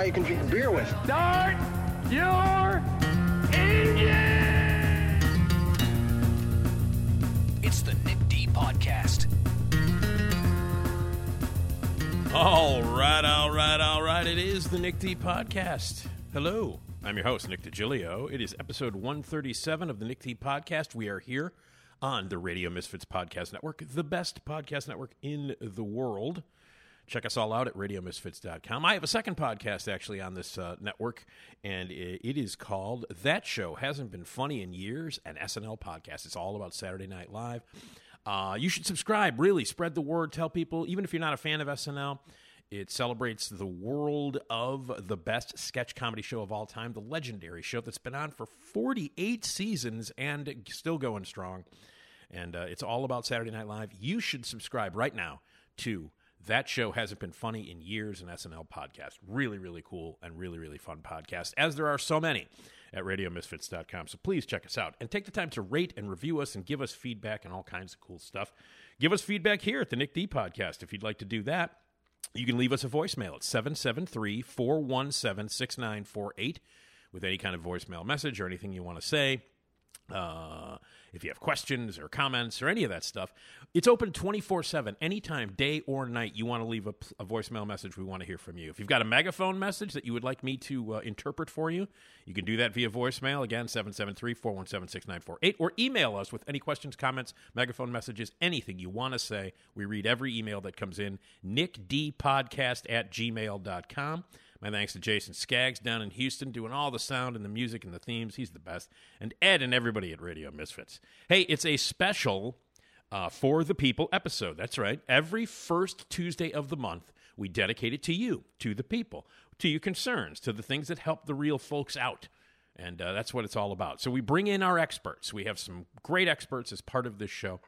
Guy you can drink beer with. start your engine! It's the Nick D Podcast. All right, all right, all right. It is the Nick D Podcast. Hello. I'm your host, Nick DiGilio. It is episode 137 of the Nick D Podcast. We are here on the Radio Misfits Podcast Network, the best podcast network in the world. Check us all out at radiomisfits.com. I have a second podcast actually on this uh, network, and it, is called That Show Hasn't Been Funny in Years, an SNL podcast. It's all about Saturday Night Live. Uh, you should subscribe, really. Spread the word. Tell people, even if you're not a fan of SNL, it celebrates the world of the best sketch comedy show of all time, the legendary show that's been on for 48 seasons and still going strong. And uh, it's all about Saturday Night Live. You should subscribe right now to that show hasn't been funny in years an SNL podcast. Really, really cool and really, really fun podcast, as there are so many at radiomisfits.com. So please check us out and take the time to rate and review us and give us feedback and all kinds of cool stuff. Give us feedback here at the Nick D Podcast if you'd like to do that. You can leave us a voicemail at 773 417 6948 with any kind of voicemail message or anything you want to say. Uh, if you have questions or comments or any of that stuff, it's open 24 7, anytime, day or night. You want to leave a, a voicemail message, we want to hear from you. If you've got a megaphone message that you would like me to uh, interpret for you, you can do that via voicemail. Again, 773 417 6948, or email us with any questions, comments, megaphone messages, anything you want to say. We read every email that comes in. nickdpodcast at gmail.com. My thanks to Jason Skaggs down in Houston doing all the sound and the music and the themes. He's the best. And Ed and everybody at Radio Misfits. Hey, it's a special uh, for the people episode. That's right. Every first Tuesday of the month, we dedicate it to you, to the people, to your concerns, to the things that help the real folks out. And uh, that's what it's all about. So we bring in our experts. We have some great experts as part of this show.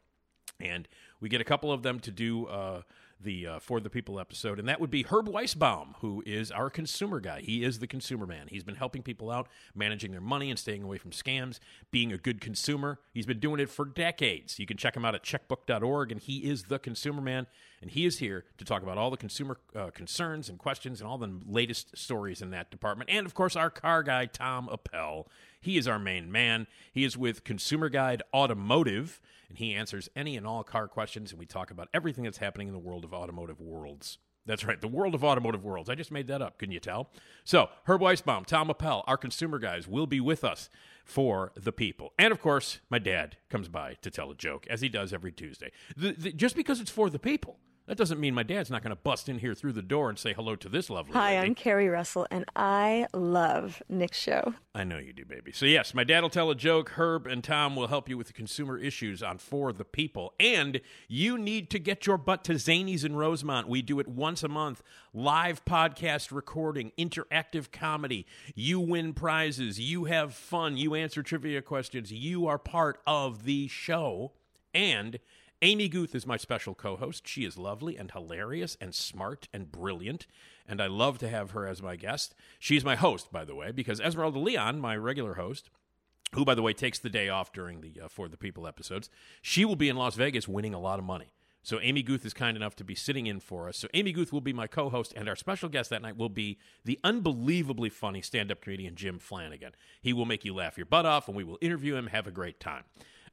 And we get a couple of them to do uh, the uh, For the People episode, and that would be Herb Weisbaum, who is our consumer guy. He is the consumer man. He's been helping people out, managing their money and staying away from scams, being a good consumer. He's been doing it for decades. You can check him out at checkbook.org, and he is the consumer man, and he is here to talk about all the consumer uh, concerns and questions and all the latest stories in that department. And, of course, our car guy, Tom Appel. He is our main man. He is with Consumer Guide Automotive, and he answers any and all car questions, and we talk about everything that's happening in the world of automotive worlds. That's right, the world of automotive worlds. I just made that up, couldn't you tell? So, Herb Weisbaum, Tom Appel, our consumer guys will be with us for the people. And of course, my dad comes by to tell a joke, as he does every Tuesday. The, the, just because it's for the people, that doesn't mean my dad's not going to bust in here through the door and say hello to this lovely Hi, lady. I'm Carrie Russell, and I love Nick's show. I know you do, baby. So, yes, my dad will tell a joke. Herb and Tom will help you with the consumer issues on For the People. And you need to get your butt to Zanies in Rosemont. We do it once a month. Live podcast recording, interactive comedy. You win prizes. You have fun. You answer trivia questions. You are part of the show. And Amy Guth is my special co host. She is lovely and hilarious and smart and brilliant, and I love to have her as my guest. She's my host, by the way, because Esmeralda Leon, my regular host, who, by the way, takes the day off during the uh, For the People episodes, she will be in Las Vegas winning a lot of money. So Amy Guth is kind enough to be sitting in for us. So Amy Guth will be my co-host, and our special guest that night will be the unbelievably funny stand-up comedian Jim Flanagan. He will make you laugh your butt off, and we will interview him, have a great time.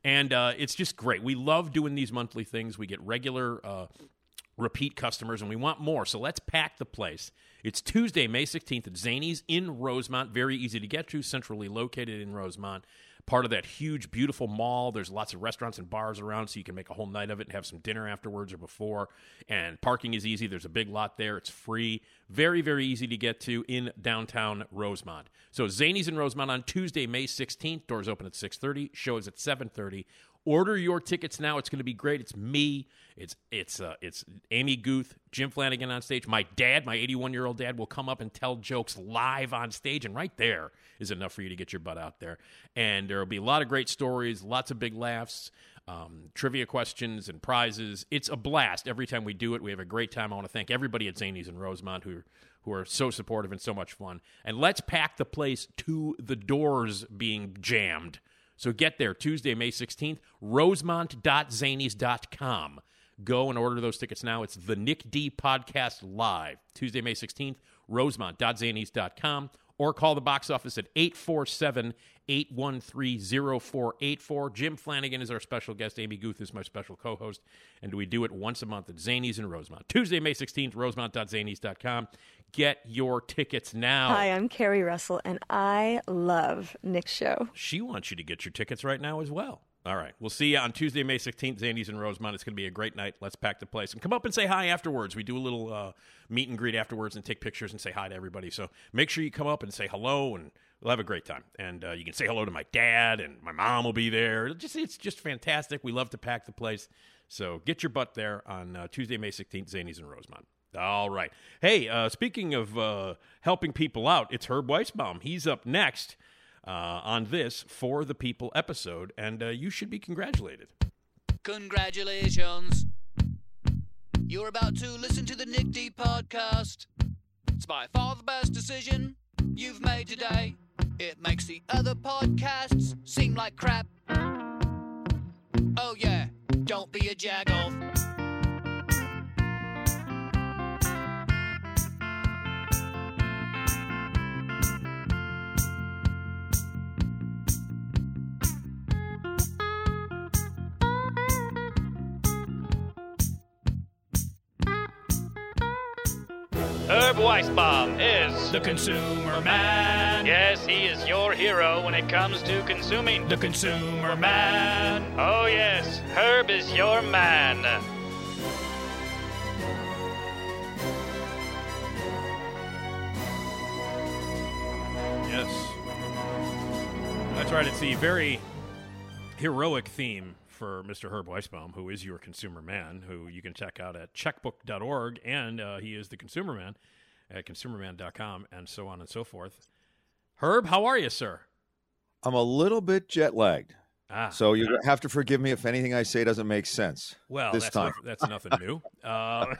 And uh, it's just great. We love doing these monthly things. We get regular uh, repeat customers, and we want more. So let's pack the place. It's Tuesday, May 16th at Zanies in Rosemont. Very easy to get to, centrally located in Rosemont. Part of that huge, beautiful mall. There's lots of restaurants and bars around, so you can make a whole night of it and have some dinner afterwards or before. And parking is easy. There's a big lot there. It's free. Very, very easy to get to in downtown Rosemont. So Zanies in Rosemont on Tuesday, May 16th. Doors open at 6.30. Show is at 7.30. Order your tickets now. It's going to be great. It's me. It's it's uh, it's Amy Guth, Jim Flanagan on stage. My dad, my 81 year old dad, will come up and tell jokes live on stage, and right there is enough for you to get your butt out there. And there will be a lot of great stories, lots of big laughs, um, trivia questions, and prizes. It's a blast every time we do it. We have a great time. I want to thank everybody at Zanies and Rosemont who who are so supportive and so much fun. And let's pack the place to the doors being jammed. So get there Tuesday, May 16th, rosemont.zanies.com. Go and order those tickets now. It's the Nick D Podcast Live, Tuesday, May 16th, rosemont.zanies.com, or call the box office at 847 813 0484. Jim Flanagan is our special guest. Amy Guth is my special co host. And we do it once a month at Zanies in Rosemont. Tuesday, May 16th, rosemont.zanies.com. Get your tickets now. Hi, I'm Carrie Russell, and I love Nick's show. She wants you to get your tickets right now as well. All right. We'll see you on Tuesday, May 16th, Zanies in Rosemont. It's going to be a great night. Let's pack the place. And come up and say hi afterwards. We do a little uh, meet and greet afterwards and take pictures and say hi to everybody. So make sure you come up and say hello, and we'll have a great time. And uh, you can say hello to my dad, and my mom will be there. It'll Just It's just fantastic. We love to pack the place. So get your butt there on uh, Tuesday, May 16th, Zanies in Rosemont. All right. Hey, uh, speaking of uh, helping people out, it's Herb Weisbaum. He's up next uh, on this For the People episode, and uh, you should be congratulated. Congratulations. You're about to listen to the Nick D podcast. It's by far the best decision you've made today. It makes the other podcasts seem like crap. Oh, yeah, don't be a jagoff. Herb Weisbaum is the consumer man. Yes, he is your hero when it comes to consuming. The consumer man. Oh, yes, Herb is your man. Yes. That's right. It's the very heroic theme for Mr. Herb Weisbaum, who is your consumer man, who you can check out at checkbook.org, and uh, he is the consumer man at consumerman.com, and so on and so forth. Herb, how are you, sir? I'm a little bit jet lagged. Ah, So you have to forgive me if anything I say doesn't make sense. Well, this that's, time. noth- that's nothing new. Uh,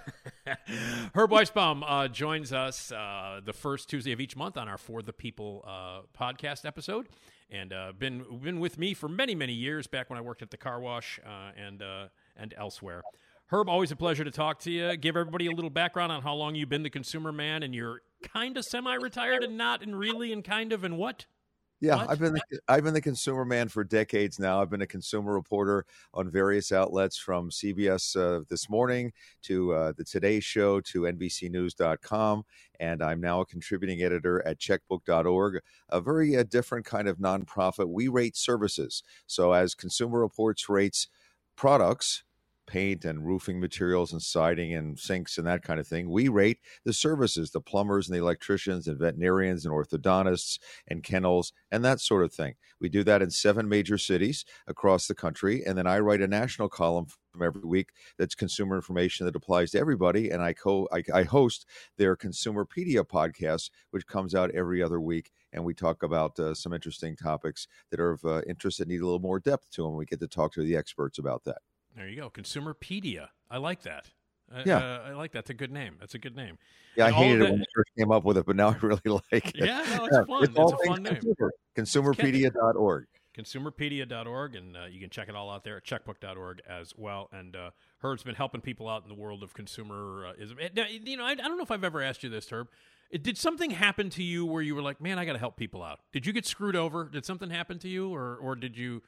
Herb Weisbaum uh, joins us uh, the first Tuesday of each month on our For the People uh, podcast episode, and uh, been been with me for many many years. Back when I worked at the car wash uh, and uh, and elsewhere. Herb, always a pleasure to talk to you. Give everybody a little background on how long you've been the consumer man, and you're kind of semi-retired and not, and really, and kind of, and what? Yeah, What? I've been the, I've been the consumer man for decades now. I've been a consumer reporter on various outlets from CBS uh, this morning to uh, the Today Show to NBCNews.com, and I'm now a contributing editor at Checkbook.org, a very uh, different kind of nonprofit. We rate services, so as Consumer Reports rates products. Paint and roofing materials and siding and sinks and that kind of thing. We rate the services, the plumbers and the electricians and veterinarians and orthodontists and kennels and that sort of thing. We do that in seven major cities across the country. And then I write a national column from every week that's consumer information that applies to everybody. And I co I, I host their Consumerpedia podcast, which comes out every other week. And we talk about uh, some interesting topics that are of uh, interest that need a little more depth to them. We get to talk to the experts about that. There you go, Consumerpedia. I like that. Uh, Yeah. uh, I like that. That's a good name. That's a good name. Yeah, I And of hated it that- when I first came up with it, but now I really like it. Yeah, no, it's fun. It's all a fun name. consumer. Consumerpedia.org. consumerpedia.org and uh, you can check it all out there at checkbook.org as well and uh, herb's been helping people out in the world of consumerism. you know I, I don't know if i've ever asked you this herb did something happen to you where you were like man i gotta help people out did you get screwed over did something happen to you or, or did you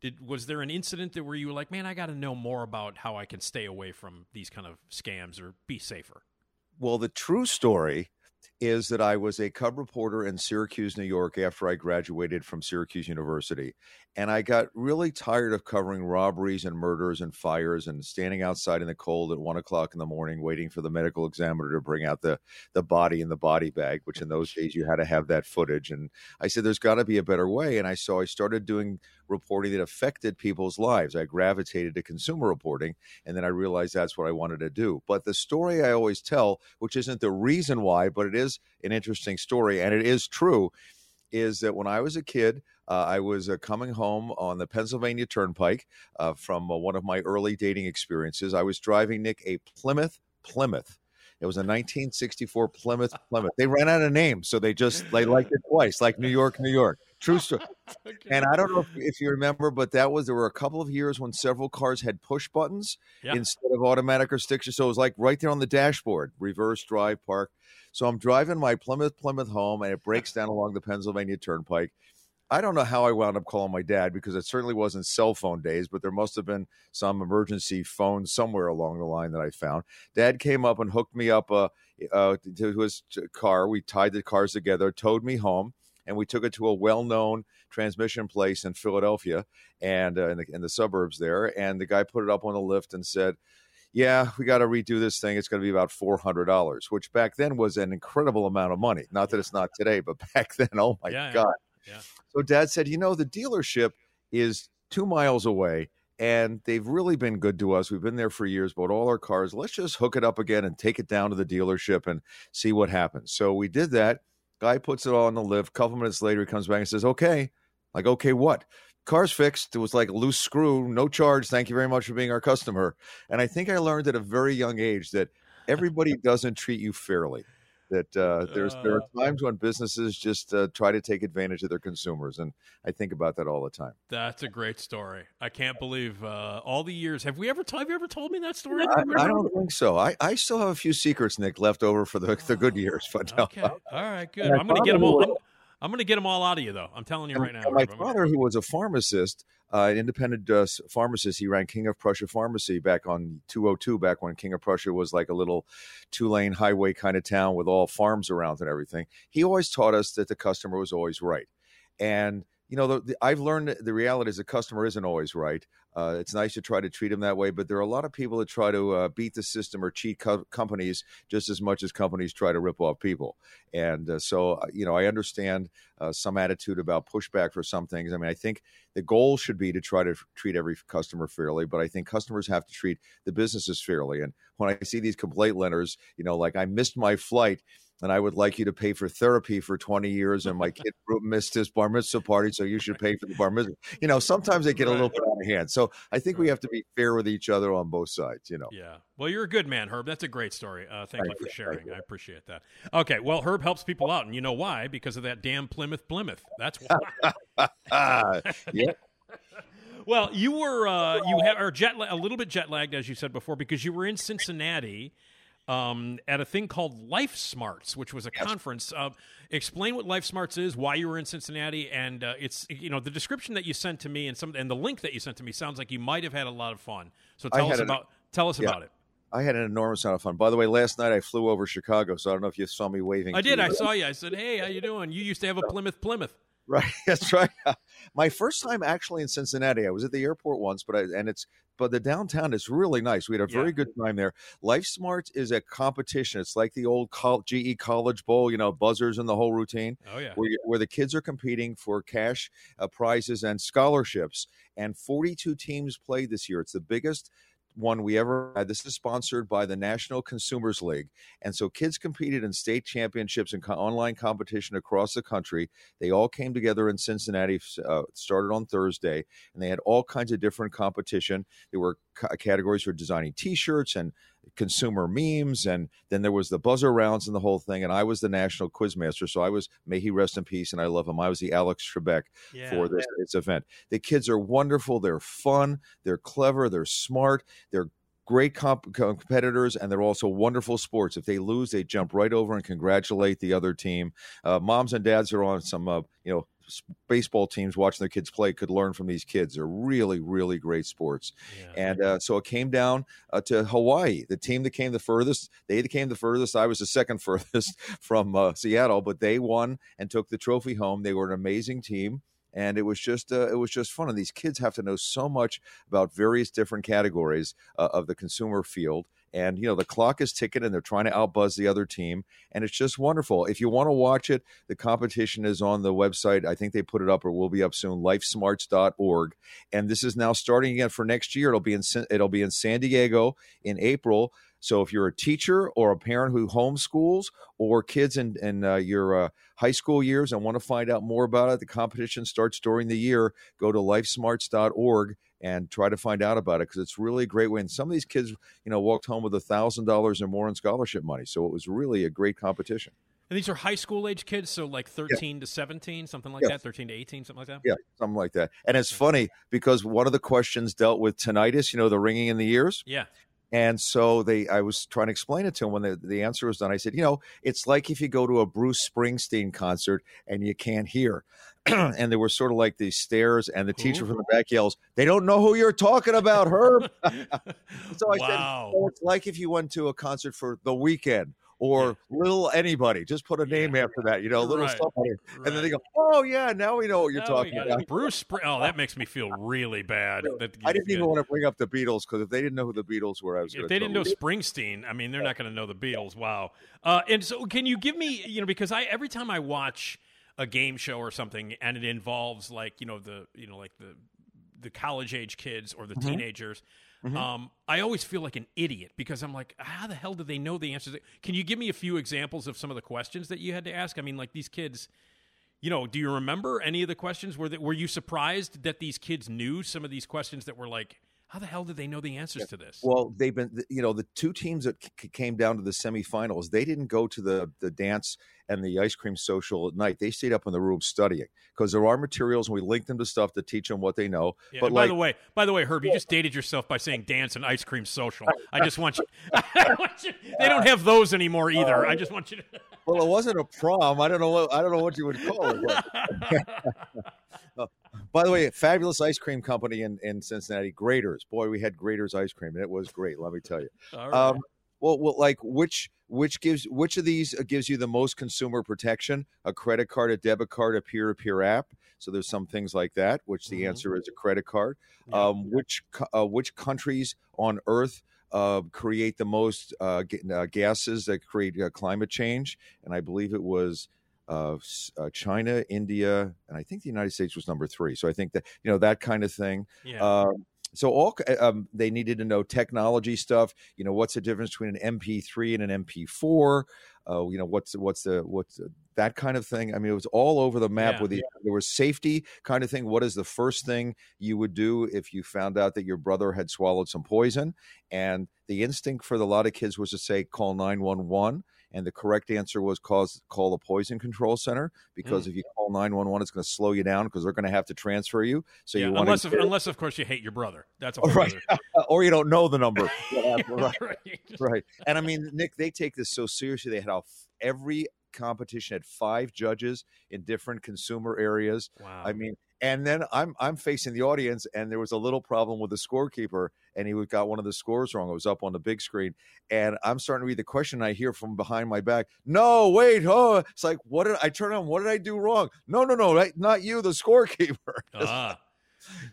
did was there an incident that where you were like man i gotta know more about how i can stay away from these kind of scams or be safer Well, the true story is that I was a cub reporter in Syracuse, New York, after I graduated from Syracuse University. And I got really tired of covering robberies and murders and fires and standing outside in the cold at one o'clock in the morning waiting for the medical examiner to bring out the, the body in the body bag, which in those days you had to have that footage. And I said, there's got to be a better way. And I so I started doing reporting that affected people's lives. I gravitated to consumer reporting, and then I realized that's what I wanted to do. But the story I always tell, which isn't the reason why, but it is an interesting story, and it is true, is that when I was a kid, uh, I was uh, coming home on the Pennsylvania Turnpike uh, from uh, one of my early dating experiences. I was driving Nick a Plymouth Plymouth. It was a 1964 Plymouth Plymouth. They ran out of names, so they just they liked it twice, like New York, New York. True story. And I don't know if, if, you remember, but that was there were a couple of years when several cars had push buttons Yeah. instead of automatic or stick shift. So it was like right there on the dashboard, reverse, drive, park. So I'm driving my Plymouth Plymouth home, and it breaks down along the Pennsylvania Turnpike. I don't know how I wound up calling my dad because it certainly wasn't cell phone days, but there must have been some emergency phone somewhere along the line that I found. Dad came up and hooked me up uh, uh, to his car. We tied the cars together, towed me home, and we took it to a well-known transmission place in Philadelphia and uh, in, the, in the suburbs there. And the guy put it up on the lift and said, yeah, we got to redo this thing. It's going to be about four hundred dollars, which back then was an incredible amount of money. Not that it's not today, but back then, oh my Yeah, god! Yeah. So Dad said, you know, the dealership is two miles away, and they've really been good to us. We've been there for years, bought all our cars. Let's just hook it up again and take it down to the dealership and see what happens. So we did that. Guy puts it all on the lift. couple minutes later, he comes back and says, "Okay." Like, okay, what? Car's fixed. It was like a loose screw, no charge. Thank you very much for being our customer. And I think I learned at a very young age that everybody doesn't treat you fairly. That uh, there's there are times when businesses just uh, try to take advantage of their consumers, and I think about that all the time. That's a great story. I can't believe uh, all the years. Have we ever? T- have you ever told me that story? I, I don't think so. I, I still have a few secrets, Nick, left over for the, the good years. But no. Okay. All right. Good. I'm going to get them all. I'm, I'm going to get them all out of you, though. I'm telling you right now. My Herb, I'm gonna- father, who was a pharmacist, uh, an independent uh, pharmacist, he ran King of Prussia Pharmacy back on 202, back when King of Prussia was like a little two lane highway kind of town with all farms around and everything. He always taught us that the customer was always right. And, you know, the, the, I've learned the reality is the customer isn't always right. Uh, it's nice to try to treat them that way, but there are a lot of people that try to uh, beat the system or cheat co- companies just as much as companies try to rip off people. And uh, so, uh, you know, I understand uh, some attitude about pushback for some things. I mean, I think the goal should be to try to f- treat every customer fairly, but I think customers have to treat the businesses fairly. And when I see these complaint letters, you know, like I missed my flight and I would like you to pay for therapy for 20 years, and my kid missed his bar mitzvah party, so you should pay for the bar mitzvah. You know, sometimes they get a little bit out of hand. So I think we have to be fair with each other on both sides, you know. Yeah. Well, you're a good man, Herb. That's a great story. Uh, thank, Thank you for you. Sharing. you. I appreciate that. Okay. Well, Herb helps people out, and you know why? Because of that damn Plymouth Plymouth. That's why. Ah, yeah. well, you were uh, you ha- are jet la- a little bit jet lagged, as you said before, because you were in Cincinnati um, at a thing called Life Smarts, which was a conference. Uh, explain what Life Smarts is, why you were in Cincinnati, and uh, it's you know the description that you sent to me and some and the link that you sent to me sounds like you might have had a lot of fun. So tell us an- about tell us yeah. about it. I had an enormous amount of fun. By the way, last night I flew over Chicago, so I don't know if you saw me waving. I did. I saw you. I said, "Hey, how you doing? You used to have a Plymouth Plymouth." Right, that's right. My first time actually in Cincinnati. I was at the airport once, but I, and it's but the downtown is really nice. We had a very Yeah. good time there. Life Smart is a competition. It's like the old GE College Bowl, you know, buzzers and the whole routine. Oh yeah. Where, where the kids are competing for cash uh, prizes and scholarships, and 42 teams played this year. It's the biggest one we ever had. This is sponsored by the National Consumers League. And so kids competed in state championships and co- online competition across the country. They all came together in Cincinnati, uh, started on Thursday, and they had all kinds of different competition. There were ca- categories for designing t shirts and consumer memes. And then there was the buzzer rounds and the whole thing. And I was the national quizmaster. So I was, may he rest in peace, and I love him. I was the Alex Trebek Yeah. for this, this event. The kids are wonderful. They're fun. They're clever. They're smart. They're great comp- competitors, and they're also wonderful sports. If they lose, they jump right over and congratulate the other team. Uh, moms and dads are on some, uh, you know, baseball teams watching their kids play could learn from these kids. They're really, really great sports. And uh, so it came down uh, to Hawaii. The team that came the furthest, they came the furthest. I was the second furthest from uh, Seattle, but they won and took the trophy home. They were an amazing team. And it was just uh, it was just fun, and these kids have to know so much about various different categories uh, of the consumer field. And you know the clock is ticking, and they're trying to outbuzz the other team, and it's just wonderful. If you want to watch it, the competition is on the website. I think they put it up, or will be up soon. Lifesmarts.org, and this is now starting again for next year. It'll be in it'll be in San Diego in April. So if you're a teacher or a parent who homeschools or kids in, in uh, your uh, high school years and want to find out more about it, the competition starts during the year. Go to lifesmarts.org and try to find out about it because it's really a great way. And some of these kids, you know, walked home with a thousand dollars or more in scholarship money. So it was really a great competition. And these are high school age kids, so like 13 to 17, something like Yeah. that, 13 to 18, something like that. Yeah, something like that. And it's funny because one of the questions dealt with tinnitus, you know, the ringing in the ears. Yeah. And so they, I was trying to explain it to him when the, the answer was done. I said, you know, it's like if you go to a Bruce Springsteen concert and you can't hear. and there were sort of like these stares, and the teacher from the back yells, "They don't know who you're talking about, Herb." so I said, Wow. "Oh, it's like if you went to a concert for The Weeknd or little anybody. Just put a name after that, you know, little Right. somebody." And then they go, "Oh yeah, now we know what you're Now talking about." Bruce Spring. Oh, that makes me feel really bad. That I didn't even want to bring up the Beatles because if they didn't know who the Beatles were, I was. If they didn't know Springsteen, I mean, they're not going to know the Beatles. Wow. Uh, and so, can you give me, you know, because I every time I watch a game show or something, and it involves like you know the you know like the the college age kids or the Mm-hmm. teenagers. Um, I always feel like an idiot because I'm like, how the hell do they know the answers? Can you give me a few examples of some of the questions that you had to ask? I mean, like these kids, you know, do you remember any of the questions? Were that were you surprised that these kids knew some of these questions that were like, how the hell did they know the answers to this? Well, they've been, you know, the two teams that c- came down to the semifinals, they didn't go to the the dance and the ice cream social at night. They stayed up in the room studying because there are materials and we link them to stuff to teach them what they know. Yeah, but and by the way, by the way, Herb, you just dated yourself by saying dance and ice cream social. I just want you. I want you they don't uh, have those anymore either. I uh, just want you to. Well, it wasn't a prom. I don't know what I don't know what you would call it. But, Uh, by the way, fabulous ice cream company in in Cincinnati, Graeter's. Boy, we had Graeter's ice cream, and it was great. Let me tell you. All right. Um, well, well, like which which gives which of these uh, gives you the most consumer protection? A credit card, a debit card, a peer to peer app. So there's some things like that. Which the Mhm. answer is a credit card. Yeah. Um, which uh, which countries on Earth uh, create the most uh, ga- uh, gases that create uh, climate change? And I believe it was. Uh, uh, China, India, and I think the United States was number three. So I think that you know that kind of thing. yeah. Um, so all um, they needed to know technology stuff. You know, what's the difference between an MP3 and an MP4? Uh, you know, what's what's the what's that kind of thing. I mean, it was all over the map Yeah. with the there was safety kind of thing. What is the first thing you would do if you found out that your brother had swallowed some poison? And the instinct for the lot of kids was to say call nine one one. And the correct answer was cause, call the poison control center because mm. if you call 911, it's going to slow you down because they're going to have to transfer you. So yeah, you want unless, unless of course you hate your brother. That's a oh, whole right, or you don't know the number. right, right. right. And I mean, Nick, they take this so seriously. They had a, every competition had five judges in different consumer areas. Wow. I mean, and then I'm I'm facing the audience, and there was a little problem with the scorekeeper, and he got one of the scores wrong. It was up on the big screen, and I'm starting to read the question. I hear from behind my back, "No, wait, oh!" It's like, what did I turn on? What did I do wrong? No, no, no, right, not you, the scorekeeper. ah.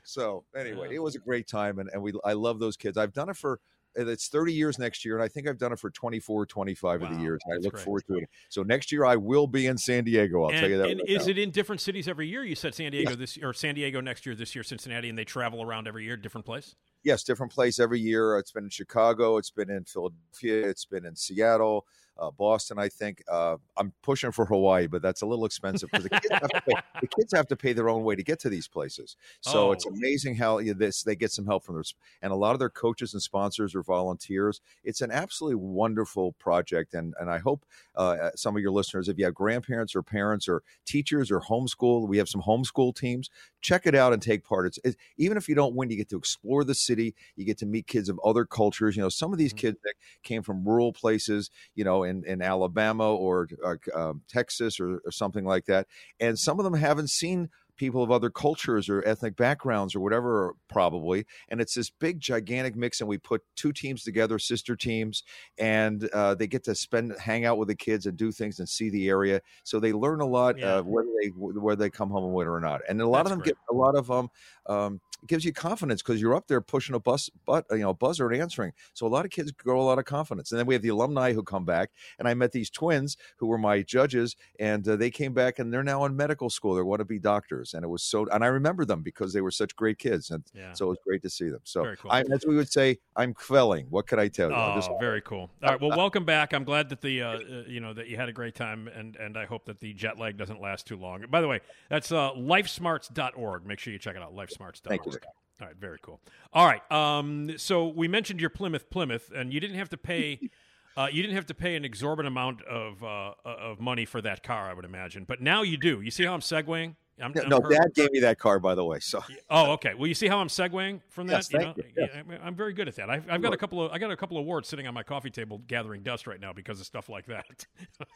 So anyway, Yeah. it was a great time, and, and we I love those kids. I've done it for it's 30 years next year, and I think I've done it for 24, 25 of the years. I look great. forward to it. So next year I will be in San Diego. I'll and, tell you that. and right is now. it in different cities every year? You said San Diego this or San Diego next year, this year Cincinnati, and they travel around every year, different place. yes, different place every year. It's been in Chicago. It's been in Philadelphia. It's been in Seattle. Uh, Boston. I think uh, I'm pushing for Hawaii, but that's a little expensive because the, kids have to pay- the kids have to pay their own way to get to these places. So it's Oh. amazing how you know, this they get some help from their and a lot of their coaches and sponsors are volunteers. It's an absolutely wonderful project, and and I hope uh, some of your listeners, if you have grandparents or parents or teachers or homeschool, we have some homeschool teams. Check it out and take part. It's, it's even if you don't win, you get to explore the city. You get to meet kids of other cultures. You know, some of these kids that came from rural places, you know, in in Alabama or uh, um, Texas or, or something like that, and some of them haven't seen people of other cultures or ethnic backgrounds or whatever probably and it's this big gigantic mix and we put two teams together sister teams and uh, they get to spend hang out with the kids and do things and see the area so they learn a lot Yeah. uh, whether they whether they come home and win or not and a lot That's of them great. get a lot of them um, it gives you confidence because you're up there pushing a bus but you know buzzer and answering so a lot of kids grow a lot of confidence and then we have the alumni who come back and i met these twins who were my judges and uh, they came back and they're now in medical school they want to be doctors and it was so and i remember them because they were such great kids and Yeah. so it was great to see them so cool. I, as we would say i'm kvelling what can i tell you Oh, just- very cool. All right, well, welcome back. I'm glad that the uh, uh, you know that you had a great time, and and I hope that the jet lag doesn't last too long. By the way, that's uh, lifesmarts.org. Make sure you check it out. Lifesmarts.org. Thank you, Nick. All right, very cool. All right, um, so we mentioned your Plymouth Plymouth, and you didn't have to pay. Uh, you didn't have to pay an exorbitant amount of uh, of money for that car, I would imagine, but now you do. You see how I'm segueing? I'm, no, I'm no, dad gave me that car by the way so Oh, okay. Well, you see how I'm segueing from that. Yes, you know, you. Yes. I'm- I'm very good at that. I've, I've got a couple of I got a couple of awards sitting on my coffee table gathering dust right now because of stuff like that.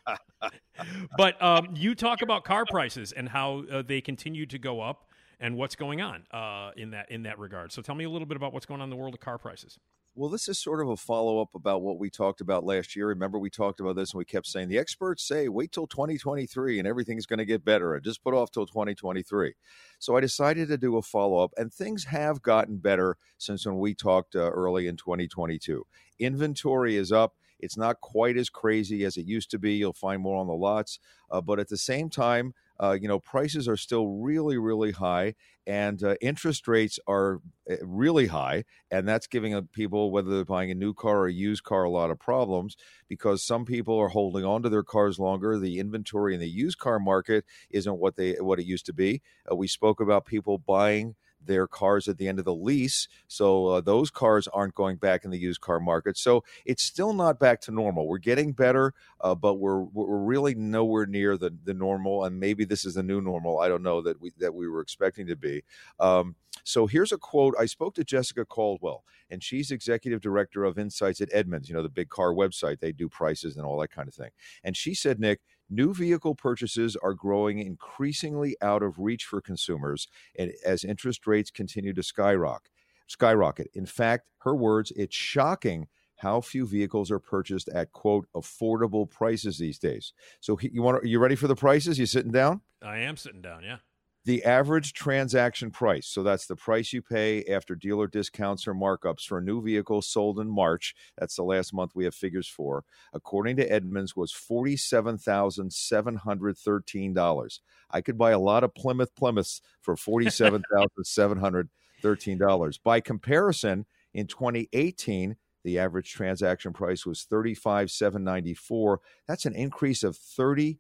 but um, you talk about car prices and how uh, they continue to go up and what's going on uh, in that in that regard. So tell me a little bit about what's going on in the world of car prices. Well, this is sort of a follow up about what we talked about last year. Remember, we talked about this and we kept saying the experts say wait till 2023 and everything's going to get better. Just put off till 2023. So I decided to do a follow up, and things have gotten better since when we talked uh, early in 2022. Inventory is up. It's not quite as crazy as it used to be. You'll find more on the lots, uh, but at the same time, uh, you know, prices are still really, really high, and uh, interest rates are uh, really high, and that's giving uh, people, whether they're buying a new car or a used car, a lot of problems because some people are holding on to their cars longer. The inventory in the used car market isn't what they what it used to be. Uh, we spoke about people buying their cars at the end of the lease. So uh, those cars aren't going back in the used car market. So it's still not back to normal. We're getting better, uh, but we're we're really nowhere near the the normal. And maybe this is the new normal. I don't know that we that we were expecting to be. Um, so here's a quote. I spoke to Jessica Caldwell, and she's executive director of Insights at Edmunds. You know the big car website. They do prices and all that kind of thing. And she said, Nick. New vehicle purchases are growing increasingly out of reach for consumers and as interest rates continue to skyrocket. Skyrocket. In fact, her words, it's shocking how few vehicles are purchased at quote affordable prices these days. So you want you ready for the prices? You sitting down? I am sitting down. Yeah. The average transaction price, so that's the price you pay after dealer discounts or markups for a new vehicle sold in March, that's the last month we have figures for, according to Edmunds, was $47,713. I could buy a lot of Plymouth Plymouths for $47,713. By comparison, in 2018, the average transaction price was 35,794. That's an increase of 33%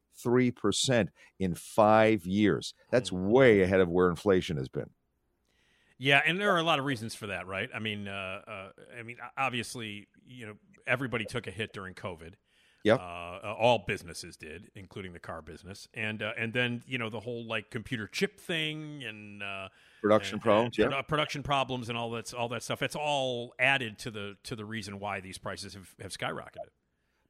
in 5 years. That's way ahead of where inflation has been. Yeah, and there are a lot of reasons for that, right? I mean, uh, uh, I mean, obviously, you know, everybody took a hit during COVID. Yep. Uh, uh, all businesses did, including the car business, and uh, and then you know the whole like computer chip thing and uh, Production and- problems, and yeah. produ- production problems, and all that all that stuff. It's all added to the to the reason why these prices have, have skyrocketed.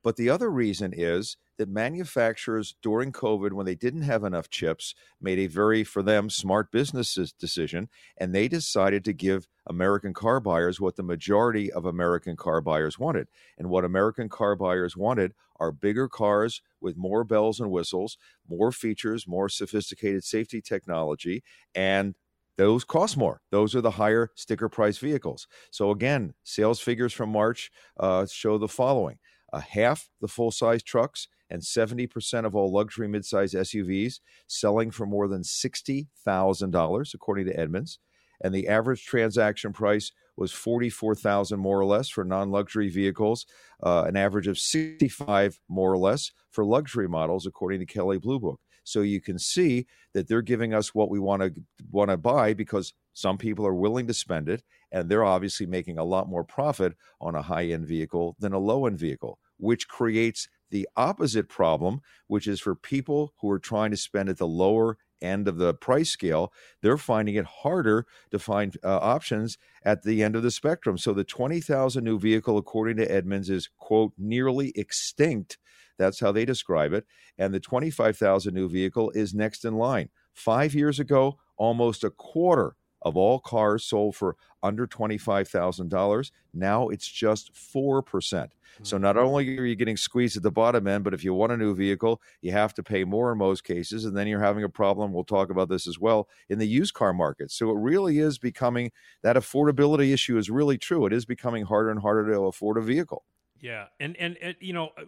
But the other reason is that manufacturers during COVID, when they didn't have enough chips, made a very, for them, smart business decision. And they decided to give American car buyers what the majority of American car buyers wanted. And what American car buyers wanted are bigger cars with more bells and whistles, more features, more sophisticated safety technology, and those cost more. Those are the higher sticker price vehicles. So, again, sales figures from March uh, show the following uh, half the full size trucks and 70% of all luxury midsize SUVs selling for more than $60,000, according to Edmunds. And the average transaction price was 44,000 more or less for non-luxury vehicles, uh, an average of 65 more or less for luxury models, according to Kelley Blue Book. So you can see that they're giving us what we want to want to buy because some people are willing to spend it, and they're obviously making a lot more profit on a high-end vehicle than a low-end vehicle, which creates the opposite problem, which is for people who are trying to spend at the lower end of the price scale, they're finding it harder to find uh, options at the end of the spectrum. So the 20,000 new vehicle, according to Edmunds, is, quote, nearly extinct. That's how they describe it. And the 25,000 new vehicle is next in line. Five years ago, almost a quarter of all cars sold for under $25,000. Now it's just 4%. So not only are you getting squeezed at the bottom end, but if you want a new vehicle, you have to pay more in most cases. And then you're having a problem. We'll talk about this as well in the used car market. So it really is becoming that affordability issue is really true. It is becoming harder and harder to afford a vehicle. Yeah, and and, and you know, uh,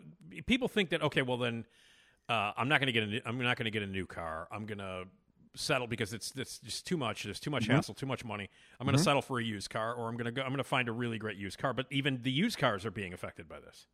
people think that okay, well then, uh, I'm not going to get a new, I'm not going to get a new car. I'm going to settle because it's it's just too much. There's too much Mhm. hassle, too much money. I'm going to Mhm. settle for a used car, or I'm going to go. I'm going to find a really great used car. But even the used cars are being affected by this.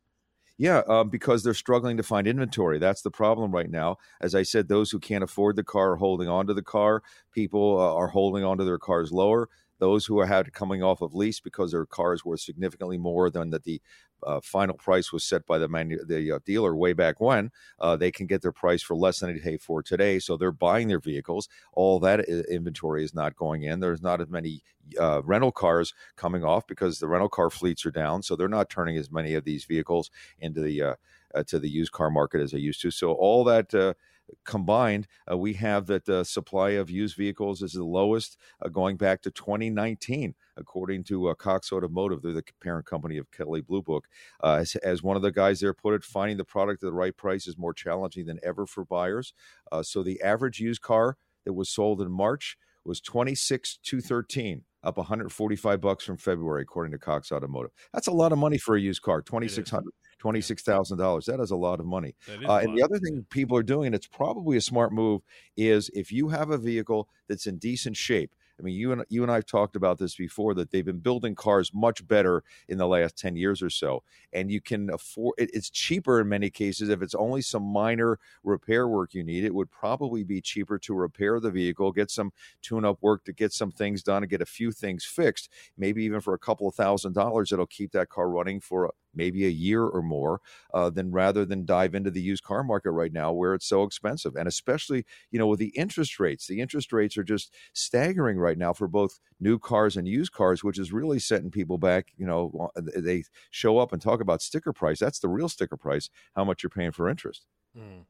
Yeah, um, because they're struggling to find inventory. That's the problem right now. As I said, those who can't afford the car are holding on to the car. People uh, are holding on to their cars lower. Those who are had coming off of lease because their cars were significantly more than that the uh, final price was set by the manu- the uh, dealer way back when, uh, they can get their price for less than they pay for today. So they're buying their vehicles. All that inventory is not going in. There's not as many uh, rental cars coming off because the rental car fleets are down. So they're not turning as many of these vehicles into the uh, uh, to the used car market as they used to. So all that combined, uh, we have that the supply of used vehicles is the lowest uh, going back to 2019, according to uh, Cox Automotive. They're the parent company of Kelley Blue Book. Uh, as, as one of the guys there put it, finding the product at the right price is more challenging than ever for buyers. Uh, so the average used car that was sold in March was 26 213 up 145 bucks from February according to Cox Automotive. That's a lot of money for a used car, 2600 $26,000. That is a lot of money. Uh, a and lot. the other thing people are doing, and it's probably a smart move, is if you have a vehicle that's in decent shape. I mean, you and you and I've talked about this before that they've been building cars much better in the last ten years or so, and you can afford. It, it's cheaper in many cases if it's only some minor repair work you need. It would probably be cheaper to repair the vehicle, get some tune-up work to get some things done, and get a few things fixed. Maybe even for a couple of thousand dollars, it'll keep that car running for maybe a year or more. Uh, than rather than dive into the used car market right now where it's so expensive, and especially you know with the interest rates, the interest rates are just staggering right now for both new cars and used cars, which is really setting people back. You know, they show up and talk about sticker price. That's the real sticker price. How much you're paying for interest. Mm.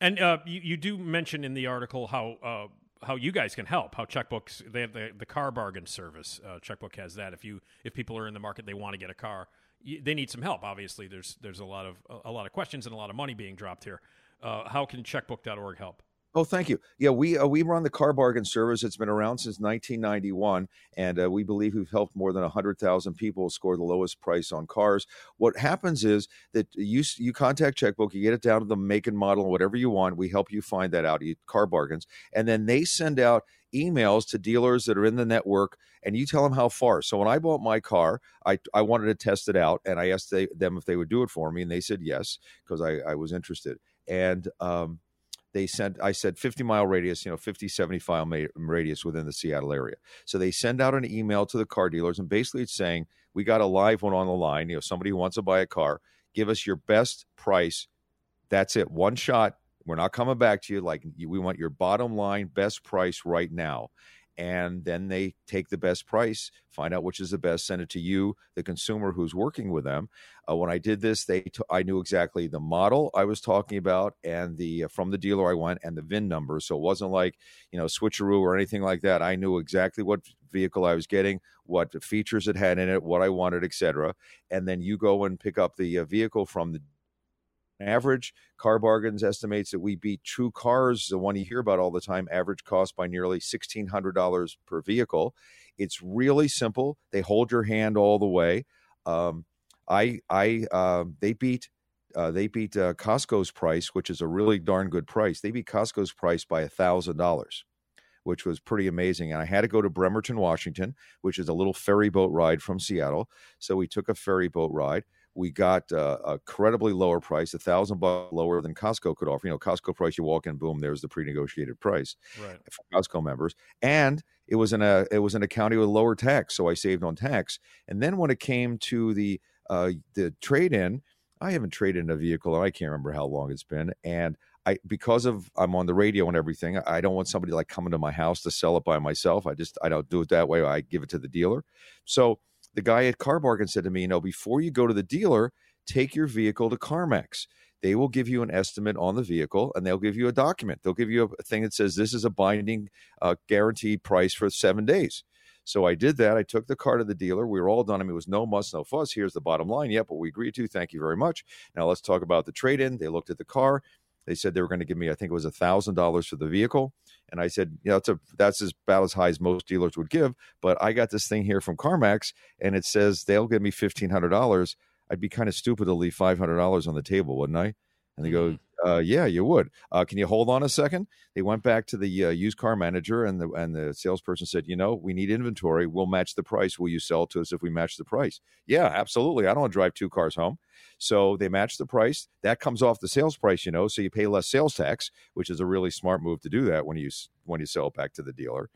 And uh, you, you do mention in the article how uh, how you guys can help. How checkbooks they have the, the car bargain service. Uh, Checkbook has that. If you if people are in the market, they want to get a car. They need some help. Obviously, there's there's a lot of a lot of questions and a lot of money being dropped here. Uh, how can checkbook.org help? Oh, thank you. Yeah, we uh, we run the car bargain service. It's been around since 1991, and uh, we believe we've helped more than 100,000 people score the lowest price on cars. What happens is that you you contact Checkbook, you get it down to the make and model, whatever you want. We help you find that out. You car bargains, and then they send out emails to dealers that are in the network and you tell them how far. So when I bought my car, I, I wanted to test it out and I asked they, them if they would do it for me and they said yes because I, I was interested. And um, they sent i said 50 mile radius you know 50 75 mile radius within the seattle area so they send out an email to the car dealers and basically it's saying we got a live one on the line you know somebody who wants to buy a car give us your best price that's it one shot we're not coming back to you like we want your bottom line best price right now. And then they take the best price find out which is the best send it to you the consumer who's working with them. Uh, when i did this they t- i knew exactly the model i was talking about and the uh, from the dealer i went and the vin number. So it wasn't like you know switcheroo or anything like that. I knew exactly what vehicle i was getting what features it had in it what i wanted etc and then you go and pick up the uh, vehicle from the average car bargains estimates that we beat TrueCar's the one you hear about all the time average cost by nearly $1600 per vehicle it's really simple they hold your hand all the way um, i i uh, they beat uh, they beat uh, costco's price which is a really darn good price they beat costco's price by thousand dollars which was pretty amazing. And I had to go to Bremerton, Washington, which is a little ferry boat ride from Seattle. So we took a ferry boat ride. We got uh, a credibly lower price, a thousand bucks lower than Costco could offer. You know, Costco price, you walk in, boom, there's the pre-negotiated price Right. for Costco members, and it was in a it was in a county with lower tax, so I saved on tax. And then when it came to the uh, the trade in, I haven't traded in a vehicle, and I can't remember how long it's been. And I because of I'm on the radio and everything, I don't want somebody like coming to my house to sell it by myself. I just I don't do it that way. I give it to the dealer. So the guy at Car Bargain said to me, you know, before you go to the dealer, take your vehicle to CarMax. They will give you an estimate on the vehicle and they'll give you a document. They'll give you a thing that says this is a binding uh, guaranteed price for seven days. So I did that. I took the car to the dealer. We were all done. I mean, it was no muss, no fuss. Here's the bottom line. Yep, what we agreed to. Thank you very much. Now let's talk about the trade in. They looked at the car. They said they were going to give me, I think it was a thousand dollars for the vehicle, and I said, you know, that's a that's as about as high as most dealers would give. But I got this thing here from CarMax, and it says they'll give me fifteen hundred dollars. I'd be kind of stupid to leave five hundred dollars on the table, wouldn't I? And they go, uh, yeah, you would. Uh, can you hold on a second? They went back to the uh, used car manager, and the and the salesperson said, you know, we need inventory. We'll match the price. Will you sell to us if we match the price? Yeah, absolutely. I don't want to drive two cars home. So they match the price. That comes off the sales price, you know. So you pay less sales tax, which is a really smart move to do that when you when you sell it back to the dealer.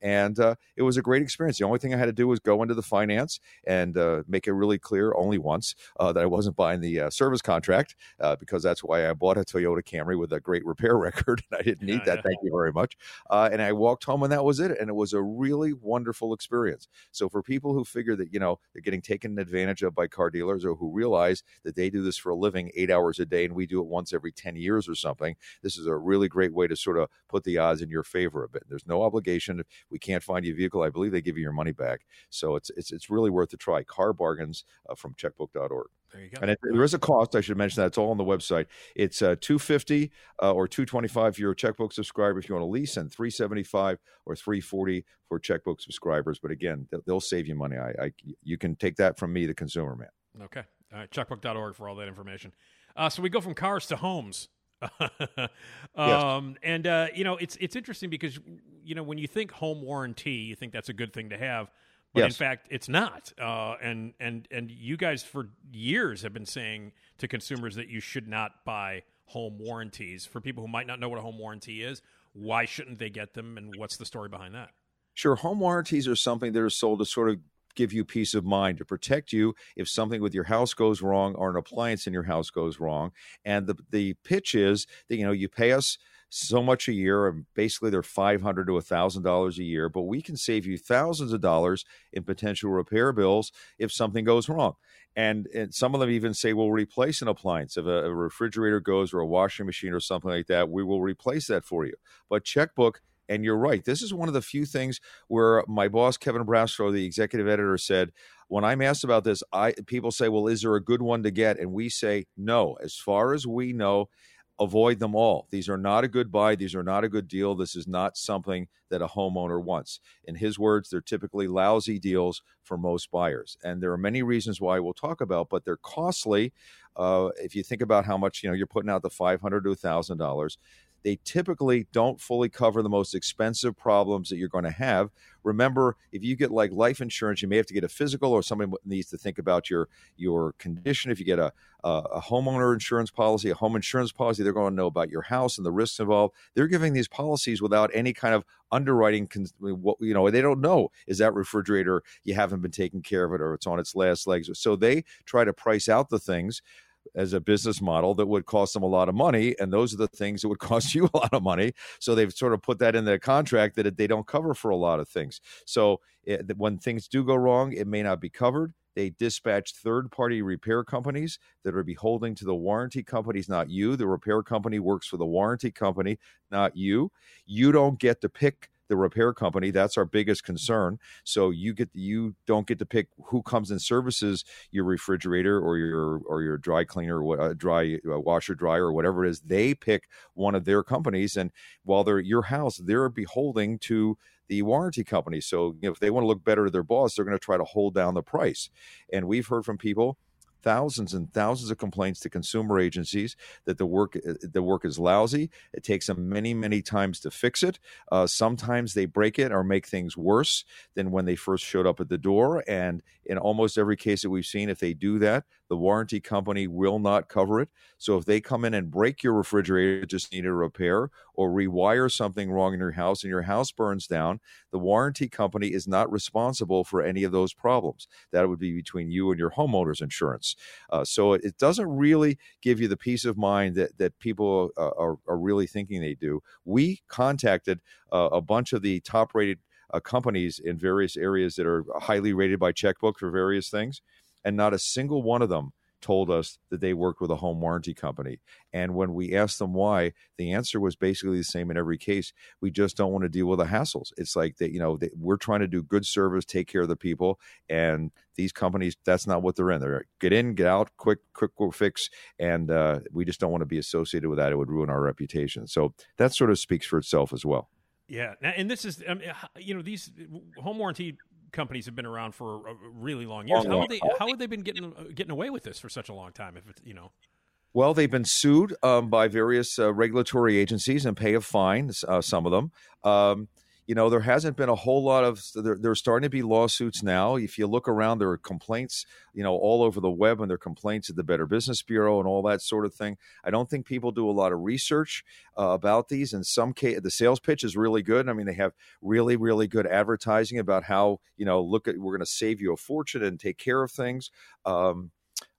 And uh, it was a great experience. The only thing I had to do was go into the finance and uh, make it really clear only once uh, that I wasn't buying the uh, service contract uh, because that's why I bought a Toyota Camry with a great repair record. and I didn't need Yeah, that. Thank you very much. Uh, and I walked home and that was it. And it was a really wonderful experience. So for people who figure that, you know, they're getting taken advantage of by car dealers or who realize that they do this for a living eight hours a day and we do it once every 10 years or something, this is a really great way to sort of put the odds in your favor a bit. There's no obligation. We can't find you a vehicle, I believe they give you your money back. So it's it's, it's really worth a try. Car bargains uh, from checkbook.org. There you go. And it, there is a cost. I should mention that it's all on the website. It's uh, two fifty uh, or two twenty five for your checkbook subscriber if you want to lease, and three seventy five or three forty for checkbook subscribers. But again, they'll, they'll save you money. I, I you can take that from me, the consumer man. Okay. All right. Checkbook.org for all that information. Uh, so we go from cars to homes. um, And, uh, you know, it's it's interesting because, you know, when you think home warranty, you think that's a good thing to have. But in fact, it's not. Uh, and, and, and you guys for years have been saying to consumers that you should not buy home warranties. For people who might not know what a home warranty is, why shouldn't they get them? And what's the story behind that? Sure, home warranties are something that are sold to sort of give you peace of mind to protect you if something with your house goes wrong or an appliance in your house goes wrong. And the the pitch is that you know you pay us so much a year, and basically they're five hundred to thousand dollars a year, but we can save you thousands of dollars in potential repair bills if something goes wrong. And, and some of them even say we'll replace an appliance if a, a refrigerator goes or a washing machine or something like that. We will replace that for you. But checkbook and you're right. This is one of the few things where my boss Kevin Brasler, the executive editor, said when I'm asked about this, I people say, "Well, is there a good one to get?" And we say, "No. As far as we know, avoid them all. These are not a good buy. These are not a good deal. This is not something that a homeowner wants." In his words, they're typically lousy deals for most buyers, and there are many reasons why we'll talk about, but they're costly. Uh, if you think about how much you know you're putting out the five hundred to thousand dollars they typically don't fully cover the most expensive problems that you're going to have. Remember, if you get like life insurance, you may have to get a physical, or somebody needs to think about your your condition. If you get a a, homeowner insurance policy, a home insurance policy, they're going to know about your house and the risks involved. They're giving these policies without any kind of underwriting. What you know, they don't know is that refrigerator you haven't been taking care of it, or it's on its last legs. So they try to price out the things as a business model that would cost them a lot of money and those are the things that would cost you a lot of money. So they've sort of put that in the contract that they don't cover for a lot of things. So eh, it, when things do go wrong it may not be covered. They dispatch third party repair companies that are beholding to the warranty companies not you. The repair company works for the warranty company not you. You don't get to pick the repair company that's our biggest concern. So you get you don't get to pick who comes and services your refrigerator or your or your dry cleaner uh, dry uh, washer dryer or whatever it is. They pick one of their companies and while they're at your house they're beholding to the warranty company. So you know, if they want to look better to their boss they're going to try to hold down the price. And we've heard from people thousands and thousands of complaints to consumer agencies that the work the work is lousy. It takes them many many times to fix it. Uh, sometimes they break it or make things worse than when they first showed up at the door. And in almost every case that we've seen, if they do that, the warranty company will not cover it. So if they come in and break your refrigerator, just need a repair, or rewire something wrong in your house and your house burns down, the warranty company is not responsible for any of those problems. That would be between you and your homeowner's insurance. Uh, so it, it, doesn't really give you the peace of mind that, that people uh, are, are really thinking they do. We contacted uh, a bunch of the top rated uh, companies in various areas that are highly rated by checkbook for various things and not a single one of them told us that they worked with a home warranty company. And when we asked them why, the answer was basically the same in every case. We just don't want to deal with the hassles. It's like that, you know, they, we're trying to do good service, take care of the people, and these companies, that's not what they're in. They're get in, get out, quick, quick, quick fix, and uh, we just don't want to be associated with that. It would ruin our reputation. So that sort of speaks for itself as well. Yeah, and this is, you know, these home warranty companies have been around for a really long years. How have they how have they been getting getting away with this for such a long time? If it's you know. Well, they've been sued um, by various uh, regulatory agencies and pay a fine. Uh, some of them. Um, you know, there hasn't been a whole lot of, there, there's starting to be lawsuits now. If you look around, there are complaints, you know, all over the web, and there are complaints at the Better Business Bureau and all that sort of thing. I don't think people do a lot of research uh, about these. In some case, the sales pitch is really good. I mean, they have really, really good advertising about how, you know, look at, we're going to save you a fortune and take care of things. Um,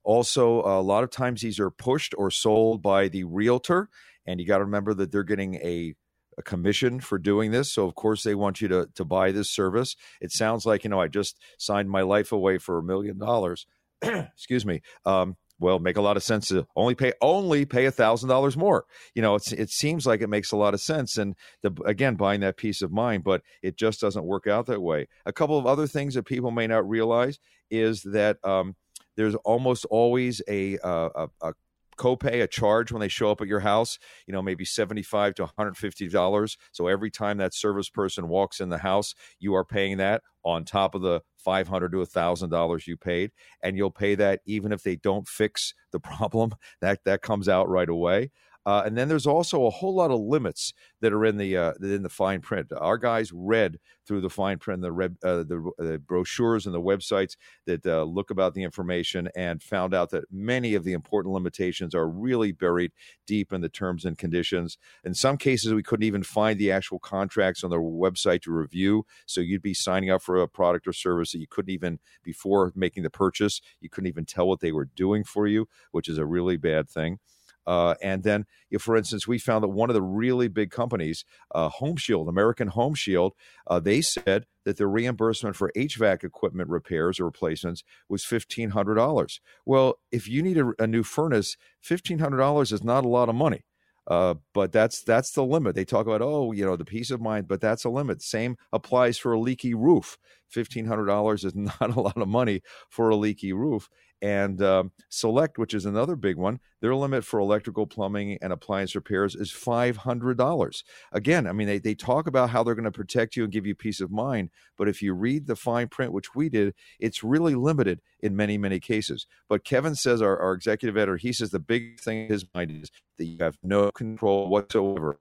also, a lot of times these are pushed or sold by the realtor, and you got to remember that they're getting a a commission for doing this. So of course they want you to to buy this service. It sounds like you know I just signed my life away for a million dollars. Excuse me. Um, well, make a lot of sense to only pay only pay a thousand dollars more. You know, it's it seems like it makes a lot of sense, and the, again, buying that peace of mind, but it just doesn't work out that way. A couple of other things that people may not realize is that um, there's almost always a, uh, a, a copay, a charge when they show up at your house, you know, maybe 75 to $150. So every time that service person walks in the house, you are paying that on top of the 500 to $1000 you paid and you'll pay that even if they don't fix the problem that that comes out right away uh, and then there's also a whole lot of limits that are in the uh, in the fine print. Our guys read through the fine print, the red, uh, the, the, brochures and the websites that uh, look about the information, and found out that many of the important limitations are really buried deep in the terms and conditions. In some cases, we couldn't even find the actual contracts on their website to review. So you'd be signing up for a product or service that you couldn't even before making the purchase, you couldn't even tell what they were doing for you, which is a really bad thing. Uh, and then, if, for instance, we found that one of the really big companies, uh, Home Shield, American Home Shield, uh, they said that the reimbursement for HVAC equipment repairs or replacements was $1,500. Well, if you need a, a new furnace, $1,500 is not a lot of money. Uh, but that's that's the limit. They talk about oh, you know, the peace of mind, but that's a limit. Same applies for a leaky roof. Fifteen hundred dollars is not a lot of money for a leaky roof, and um, Select, which is another big one, their limit for electrical, plumbing, and appliance repairs is $500. Again, I mean, they, they talk about how they're going to protect you and give you peace of mind. But if you read the fine print, which we did, it's really limited in many, many cases. But Kevin says, our, our executive editor, he says the big thing in his mind is that you have no control whatsoever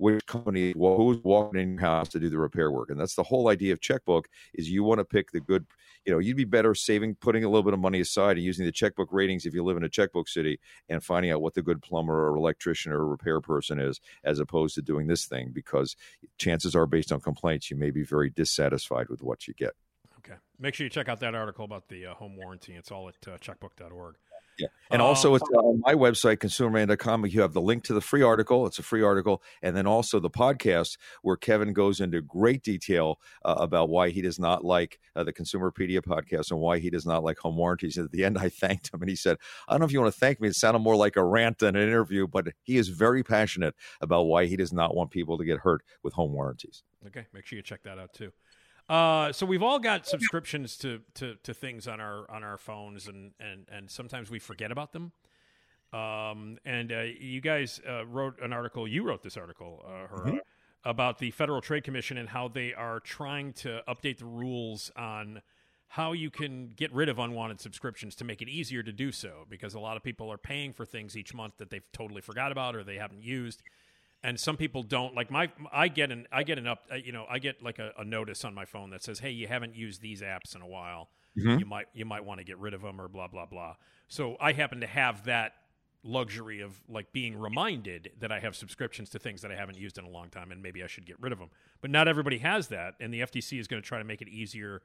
which company who's walking in your house to do the repair work and that's the whole idea of checkbook is you want to pick the good you know you'd be better saving putting a little bit of money aside and using the checkbook ratings if you live in a checkbook city and finding out what the good plumber or electrician or repair person is as opposed to doing this thing because chances are based on complaints you may be very dissatisfied with what you get. Okay. Make sure you check out that article about the uh, home warranty. It's all at uh, checkbook.org yeah. And also, um, it's on my website, consumerman.com. You have the link to the free article. It's a free article. And then also the podcast where Kevin goes into great detail uh, about why he does not like uh, the Consumerpedia podcast and why he does not like home warranties. And at the end, I thanked him and he said, I don't know if you want to thank me. It sounded more like a rant than an interview, but he is very passionate about why he does not want people to get hurt with home warranties. Okay. Make sure you check that out too. Uh, so we've all got subscriptions to, to, to things on our on our phones, and, and, and sometimes we forget about them. Um, and uh, you guys uh, wrote an article. You wrote this article, uh, mm-hmm. about the Federal Trade Commission and how they are trying to update the rules on how you can get rid of unwanted subscriptions to make it easier to do so because a lot of people are paying for things each month that they've totally forgot about or they haven't used and some people don't like my i get an i get an up uh, you know i get like a, a notice on my phone that says hey you haven't used these apps in a while. Mhm. you might you might want to get rid of them or blah blah blah. So i happen to have that luxury of like being reminded that i have subscriptions to things that i haven't used in a long time and maybe i should get rid of them but not everybody has that and the ftc is going to try to make it easier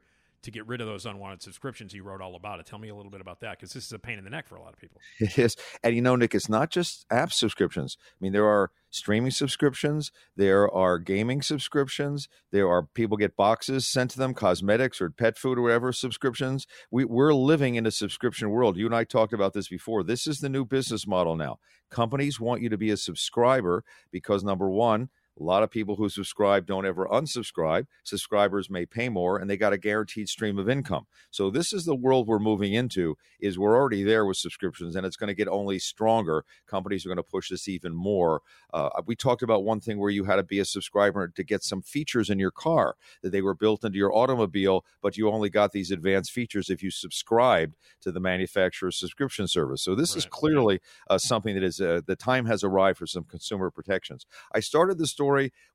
to get rid of those unwanted subscriptions you wrote all about it tell me a little bit about that because this is a pain in the neck for a lot of people It is. And you know, Nick, it's not just app subscriptions. I mean, there are streaming subscriptions, there are gaming subscriptions, there are people get boxes sent to them, cosmetics or pet food or whatever subscriptions. We, we're living in a subscription world. You and I talked about this before. This is the new business model now. Companies want you to be a subscriber because, number one, a lot of people who subscribe don't ever unsubscribe. Subscribers may pay more and they got a guaranteed stream of income. So this is the world we're moving into is we're already there with subscriptions and it's going to get only stronger. Companies are going to push this even more. Uh, we talked about one thing where you had to be a subscriber to get some features in your car that they were built into your automobile, but you only got these advanced features if you subscribed to the manufacturer's subscription service. So this is clearly uh, something that is uh, the time has arrived for some consumer protections. I started the story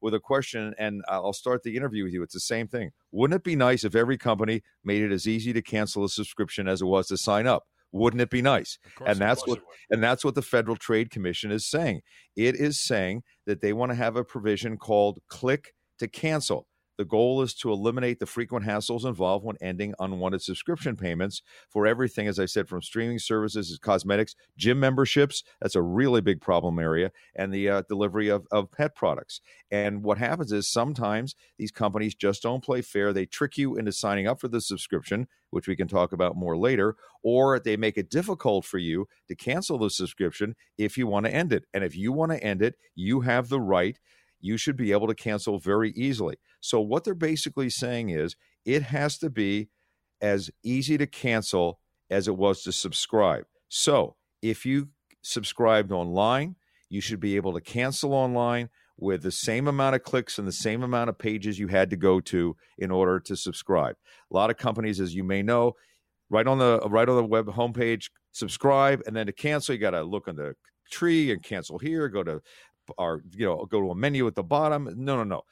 with a question, and uh, I'll start the interview with you. It's the same thing. Wouldn't it be nice if every company made it as easy to cancel a subscription as it was to sign up? Wouldn't it be nice? Course, And that's what and that's what the Federal Trade Commission is saying. It is saying that they want to have a provision called click to cancel. The goal is to eliminate the frequent hassles involved when ending unwanted subscription payments for everything, as I said, from streaming services, cosmetics, gym memberships. That's a really big problem area, and the uh, delivery of, of pet products. And what happens is sometimes these companies just don't play fair. They trick you into signing up for the subscription, which we can talk about more later, or they make it difficult for you to cancel the subscription if you want to end it. And if you want to end it, you have the right. You should be able to cancel very easily. So, what they're basically saying is it has to be as easy to cancel as it was to subscribe. So, if you subscribed online, you should be able to cancel online with the same amount of clicks and the same amount of pages you had to go to in order to subscribe. A lot of companies, as you may know, right on the right on the web homepage, subscribe, and then to cancel, you got to look on the tree and cancel here. Go to our you know go to a menu at the bottom. No, no, no.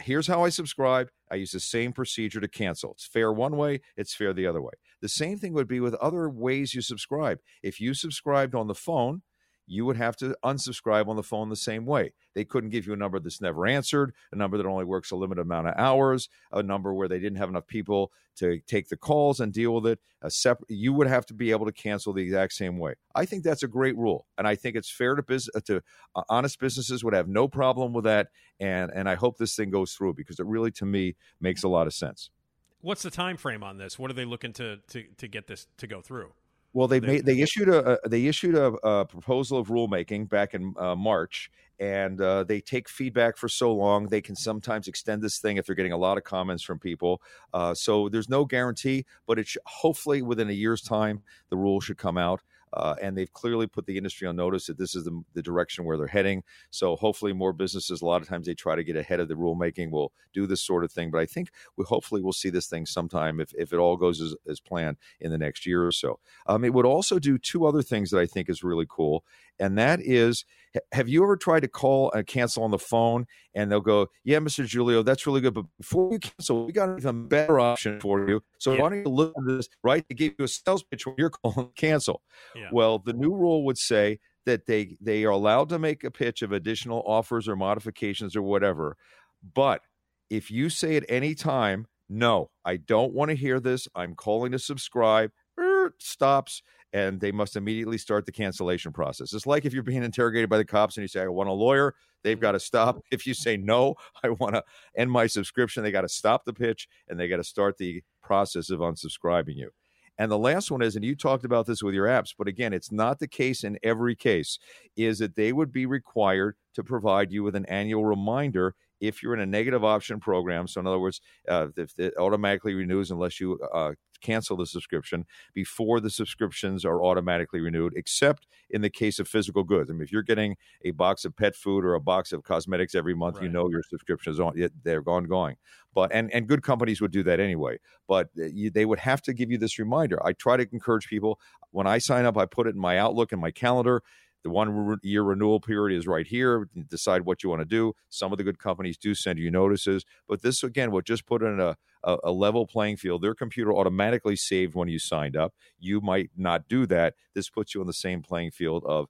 Here's how I subscribe. I use the same procedure to cancel. It's fair one way, it's fair the other way. The same thing would be with other ways you subscribe. If you subscribed on the phone, you would have to unsubscribe on the phone the same way. They couldn't give you a number that's never answered, a number that only works a limited amount of hours, a number where they didn't have enough people to take the calls and deal with it. A separate, you would have to be able to cancel the exact same way. I think that's a great rule, and I think it's fair to business to uh, honest businesses would have no problem with that. And and I hope this thing goes through because it really, to me, makes a lot of sense. what's the time frame on this what are they looking to to, to get this to go through Well, they They- made they issued a, a they issued a, a proposal of rulemaking back in uh, March, and uh, they take feedback for so long they can sometimes extend this thing if they're getting a lot of comments from people. Uh, so there's no guarantee, but it should, hopefully within a year's time the rule should come out. Uh, and they've clearly put the industry on notice that this is the, the direction where they're heading. So hopefully, more businesses. A lot of times they try to get ahead of the rulemaking. Will do this sort of thing, but I think we hopefully we'll see this thing sometime if, if it all goes as, as planned in the next year or so. Um, it would also do two other things that I think is really cool, and that is, have you ever tried to call and cancel on the phone, and they'll go, "Yeah, Mr. Digilio, that's really good, but before you cancel, we got an even better option for you. So Yeah. why don't you look at this right to give you a sales pitch when you're calling to cancel?" Yeah. Well, the new rule would say that they they are allowed to make a pitch of additional offers or modifications or whatever, but if you say at any time, "No, I don't want to hear this. I'm calling to subscribe," er, stops and they must immediately start the cancellation process. It's like if you're being interrogated by the cops and you say, I want a lawyer, they've got to stop. If you say, no, I want to end my subscription, they got to stop the pitch and they got to start the process of unsubscribing you. And the last one is, and you talked about this with your apps, but again, it's not the case in every case, is that they would be required to provide you with an annual reminder if you're in a negative option program. So, in other words, uh, if it automatically renews unless you uh, cancel the subscription before the subscriptions are automatically renewed, except in the case of physical goods. I mean, if you're getting a box of pet food or a box of cosmetics every month, you know your subscription is on. They're gone going. But and and good companies would do that anyway. But uh, you, they would have to give you this reminder. I try to encourage people when I sign up. I put it in my Outlook and my calendar. The one re- year renewal period is right here. Decide what you want to do. Some of the good companies do send you notices, but this again will just put in a, a, a level playing field. Their computer automatically saved when you signed up. You might not do that. This puts you on the same playing field of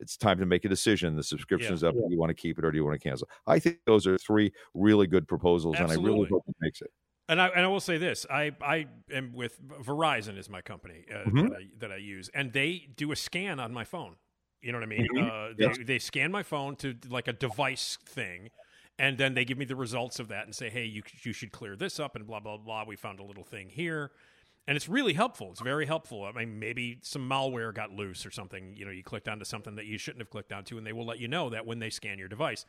it's time to make a decision. The subscription Yeah. is up. Do you want to keep it or do you want to cancel? I think those are three really good proposals, and I really hope it makes it. And I and I will say this: I I am with Verizon is my company uh, Mhm. that I that I use, and they do a scan on my phone. You know what I mean? Mhm. Uh, they, Yes. they scan my phone to like a device thing, and then they give me the results of that and say, "Hey, you you should clear this up," and blah blah blah. We found a little thing here, and it's really helpful. It's very helpful. I mean, maybe some malware got loose or something. You know, you clicked onto something that you shouldn't have clicked onto, and they will let you know that when they scan your device.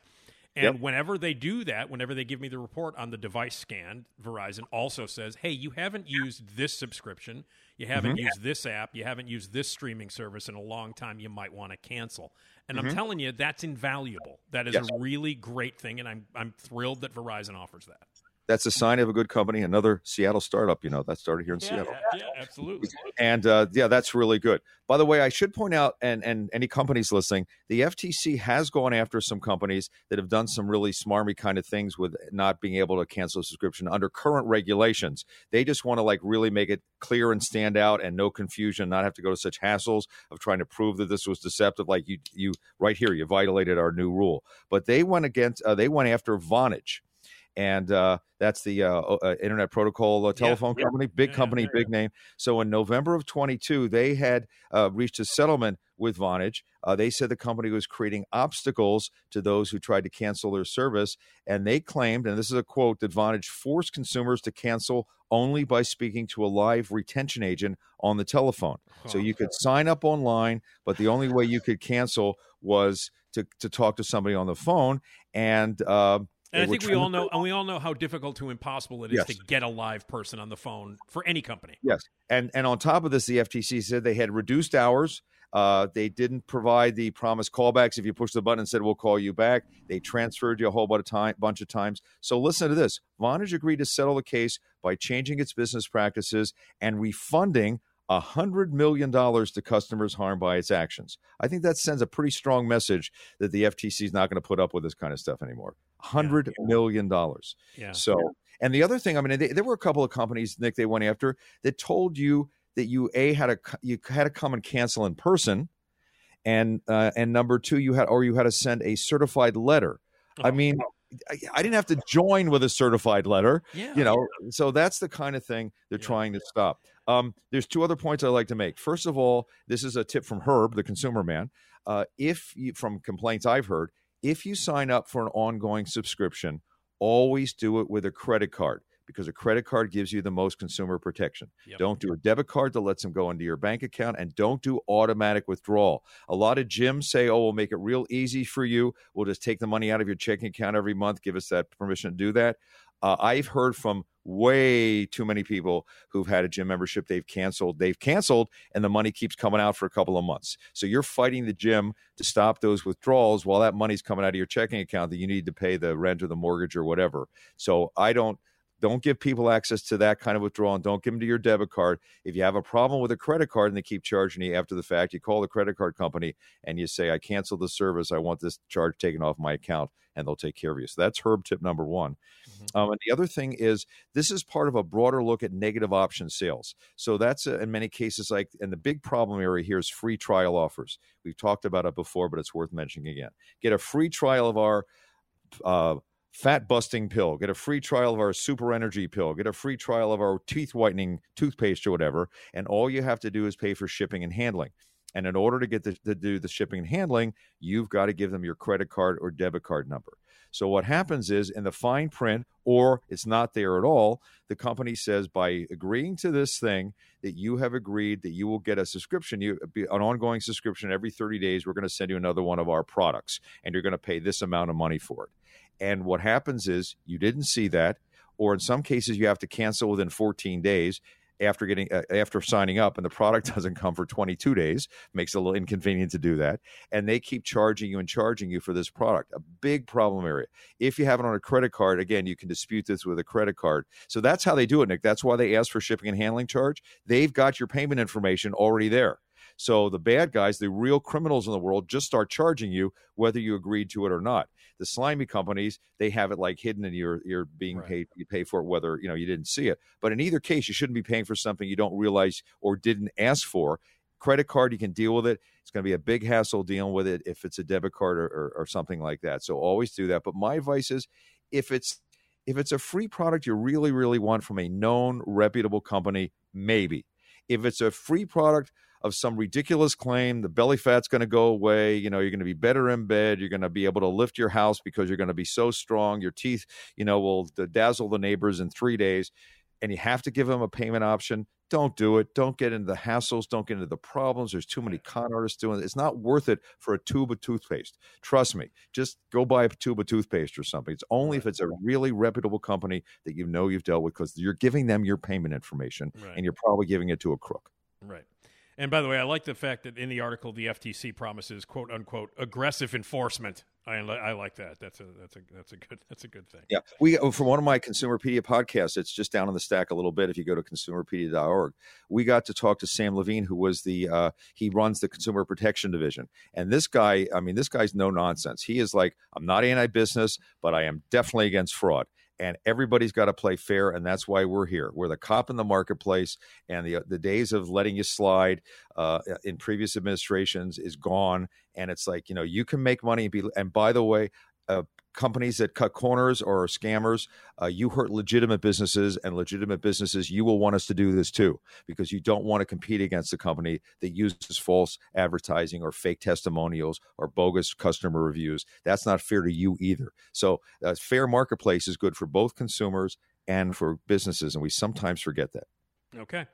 And Yep. whenever they do that, whenever they give me the report on the device scan, Verizon also says, "Hey, you haven't used this subscription, you haven't Mm-hmm. used this app, you haven't used this streaming service in a long time. You might want to cancel." And I'm Mhm. telling you, that's invaluable. That is Yes. a really great thing, and I'm I'm thrilled that Verizon offers that. That's a sign of a good company. Another Seattle startup, you know, that started here in Seattle. yeah, absolutely. and uh, yeah, that's really good. By the way, I should point out, and and any companies listening, the FTC has gone after some companies that have done some really smarmy kind of things with not being able to cancel a subscription under current regulations. They just want to like really make it clear and stand out, and no confusion, not have to go to such hassles of trying to prove that this was deceptive. Like you, you right here, you violated our new rule. But they went against, uh, they went after Vonage. And uh, that's the uh, uh, Internet Protocol uh, telephone yeah. company, big Yeah, company, yeah. big name. So in November of 22, they had uh, reached a settlement with Vonage. Uh, they said the company was creating obstacles to those who tried to cancel their service. And they claimed, and this is a quote, that Vonage forced consumers to cancel only by speaking to a live retention agent on the telephone. So you could sign up online, but the only way you could cancel was to, to talk to somebody on the phone. And, uh, And I think we all know, and we all know how difficult to impossible it is Yes. to get a live person on the phone for any company. Yes, and and on top of this, the FTC said they had reduced hours. Uh, they didn't provide the promised callbacks. If you push the button and said we'll call you back, they transferred you a whole bunch of time, bunch of times. So listen to this: Vonage agreed to settle the case by changing its business practices and refunding a hundred million dollars to customers harmed by its actions. I think that sends a pretty strong message that the FTC is not going to put up with this kind of stuff anymore. Hundred million dollars. Yeah. So, and the other thing, I mean, they, there were a couple of companies, Nick, they went after that told you that you a had a you had to come and cancel in person, and uh, and number two, you had or you had to send a certified letter. I Oh. mean, I, I didn't have to join with a certified letter, Yeah. you know. So that's the kind of thing they're Yeah. trying to stop. Um, there's two other points I'd like to make. First of all, this is a tip from Herb, the consumer man. Uh, if you, from complaints I've heard, if you sign up for an ongoing subscription, always do it with a credit card because a credit card gives you the most consumer protection. Yep. Don't do a debit card that lets them go into your bank account and don't do automatic withdrawal. A lot of gyms say, oh, we'll make it real easy for you. We'll just take the money out of your checking account every month, give us that permission to do that. Uh, I've heard from way too many people who've had a gym membership they've canceled. They've canceled, and the money keeps coming out for a couple of months. So you're fighting the gym to stop those withdrawals while that money's coming out of your checking account that you need to pay the rent or the mortgage or whatever. So I don't don't give people access to that kind of withdrawal and don't give them to your debit card. If you have a problem with a credit card and they keep charging you after the fact, you call the credit card company and you say, I canceled the service. I want this charge taken off my account, and they'll take care of you. So that's Herb tip number one. Um, and the other thing is, this is part of a broader look at negative option sales. So that's uh, in many cases like, and the big problem area here is free trial offers. We've talked about it before, but it's worth mentioning again. Get a free trial of our uh, fat busting pill, get a free trial of our super energy pill, get a free trial of our teeth whitening toothpaste or whatever. And all you have to do is pay for shipping and handling. And in order to get the, to do the shipping and handling, you've got to give them your credit card or debit card number. So what happens is in the fine print, or it's not there at all, the company says by agreeing to this thing that you have agreed that you will get a subscription, you an ongoing subscription every 30 days. We're going to send you another one of our products, and you're going to pay this amount of money for it. And what happens is you didn't see that, or in some cases you have to cancel within 14 days. after getting uh, after signing up and the product doesn't come for 22 days. Makes it a little inconvenient to do that. And they keep charging you and charging you for this product. A big problem area. If you have it on a credit card again you can dispute this with a credit card. So that's how they do it nick. That's why they ask for shipping and handling charge. They've got your payment information already there so the bad guys, the real criminals in the world, just start charging you whether you agreed to it or not. The slimy companies, they have it like hidden and you're you're being Right. paid you pay for it whether you know you didn't see it. But in either case, you shouldn't be paying for something you don't realize or didn't ask for. Credit card, you can deal with it. It's going to be a big hassle dealing with it if it's a debit card or, or, or something like that. So always do that. But my advice is if it's if it's a free product you really, really want from a known, reputable company, maybe. If it's a free product of some ridiculous claim, the belly fat's going to go away, you know, you're going to be better in bed, you're going to be able to lift your house because you're going to be so strong, your teeth, you know, will dazzle the neighbors in three days, and you have to give them a payment option. Don't do it. Don't get into the hassles. Don't get into the problems. There's too many con artists doing it. It's not worth it for a tube of toothpaste. Trust me. Just go buy a tube of toothpaste or something. It's only if it's a really reputable company that you know you've dealt with because you're giving them your payment information Right. and you're probably giving it to a crook. Right. And by the way, I like the fact that in the article the FTC promises "quote unquote" aggressive enforcement. I, I like that. That's a that's a that's a good that's a good thing. Yeah, we oh, from one of my Consumerpedia podcasts. It's just down in the stack a little bit. If you go to consumerpedia.org, we got to talk to Sam Levine, who was the uh, he runs the Consumer Protection Division. And this guy, I mean, this guy's no nonsense. He is like, I'm not anti-business, but I am definitely against fraud. And everybody's got to play fair, and that's why we're here. We're the cop in the marketplace, and the the days of letting you slide uh, in previous administrations is gone. And it's like you know you can make money and be. And by the way, uh, companies that cut corners or are scammers, uh, you hurt legitimate businesses, and legitimate businesses, you will want us to do this too, because you don't want to compete against a company that uses false advertising or fake testimonials or bogus customer reviews. That's not fair to you either. So, a fair marketplace is good for both consumers and for businesses, and we sometimes forget that. Okay.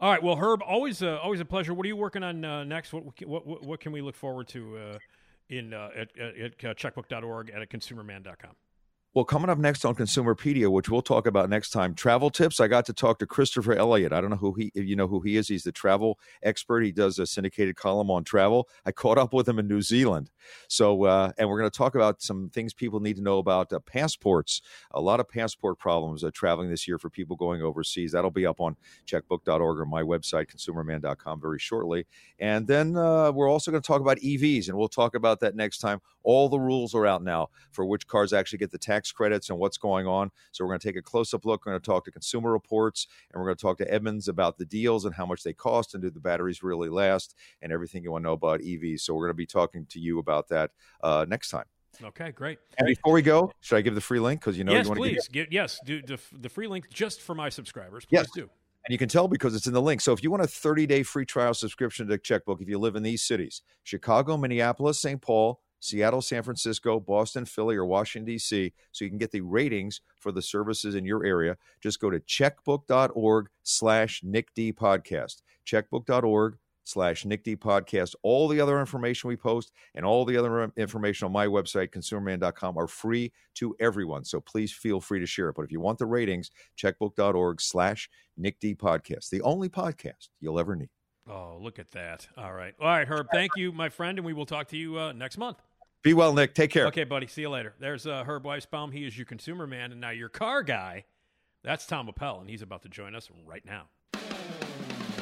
All right. Well, Herb, always always a pleasure. What are you working on uh, next? What, what what what can we look forward to uh, in uh, at, at, at uh, checkbook.org and at consumerman.com? Well, coming up next on Consumerpedia, which we'll talk about next time, travel tips. I got to talk to Christopher Elliott. I don't know who he, you know who he is. He's the travel expert. He does a syndicated column on travel. I caught up with him in New Zealand. So, uh, and we're going to talk about some things people need to know about uh, passports. A lot of passport problems uh, traveling this year for people going overseas. That'll be up on checkbook.org or my website, consumerman.com, very shortly. And then uh, we're also going to talk about EVs, and we'll talk about that next time. All the rules are out now for which cars actually get the tax credits and what's going on. So we're going to take a close up look. We're going to talk to Consumer Reports, and we're going to talk to Edmunds about the deals and how much they cost, and do the batteries really last, and everything you want to know about EVs. So we're going to be talking to you about that uh, next time. Okay, great. And before we go, should I give the free link because you know yes, you want to please. Get, yes, do the, the free link just for my subscribers. Please Yes. do. And you can tell because it's in the link. So if you want a 30 day free trial subscription to Checkbook, if you live in these cities Chicago, Minneapolis, St. Paul, Seattle, San Francisco, Boston, Philly, or Washington, D.C., so you can get the ratings for the services in your area, just go to checkbook.org slash Nick D podcast. Checkbook.org slash Nick D podcast. All the other information we post and all the other information on my website, consumerman.com, are free to everyone. So please feel free to share it. But if you want the ratings, checkbook.org slash Nick D podcast, the only podcast you'll ever need. Oh, look at that. All right. All right, Herb. Thank you, my friend, and we will talk to you uh, next month. Be well, Nick. Take care. Okay, buddy. See you later. There's uh, Herb Weisbaum. He is your consumer man, and now your car guy. That's Tom Appel, and he's about to join us right now.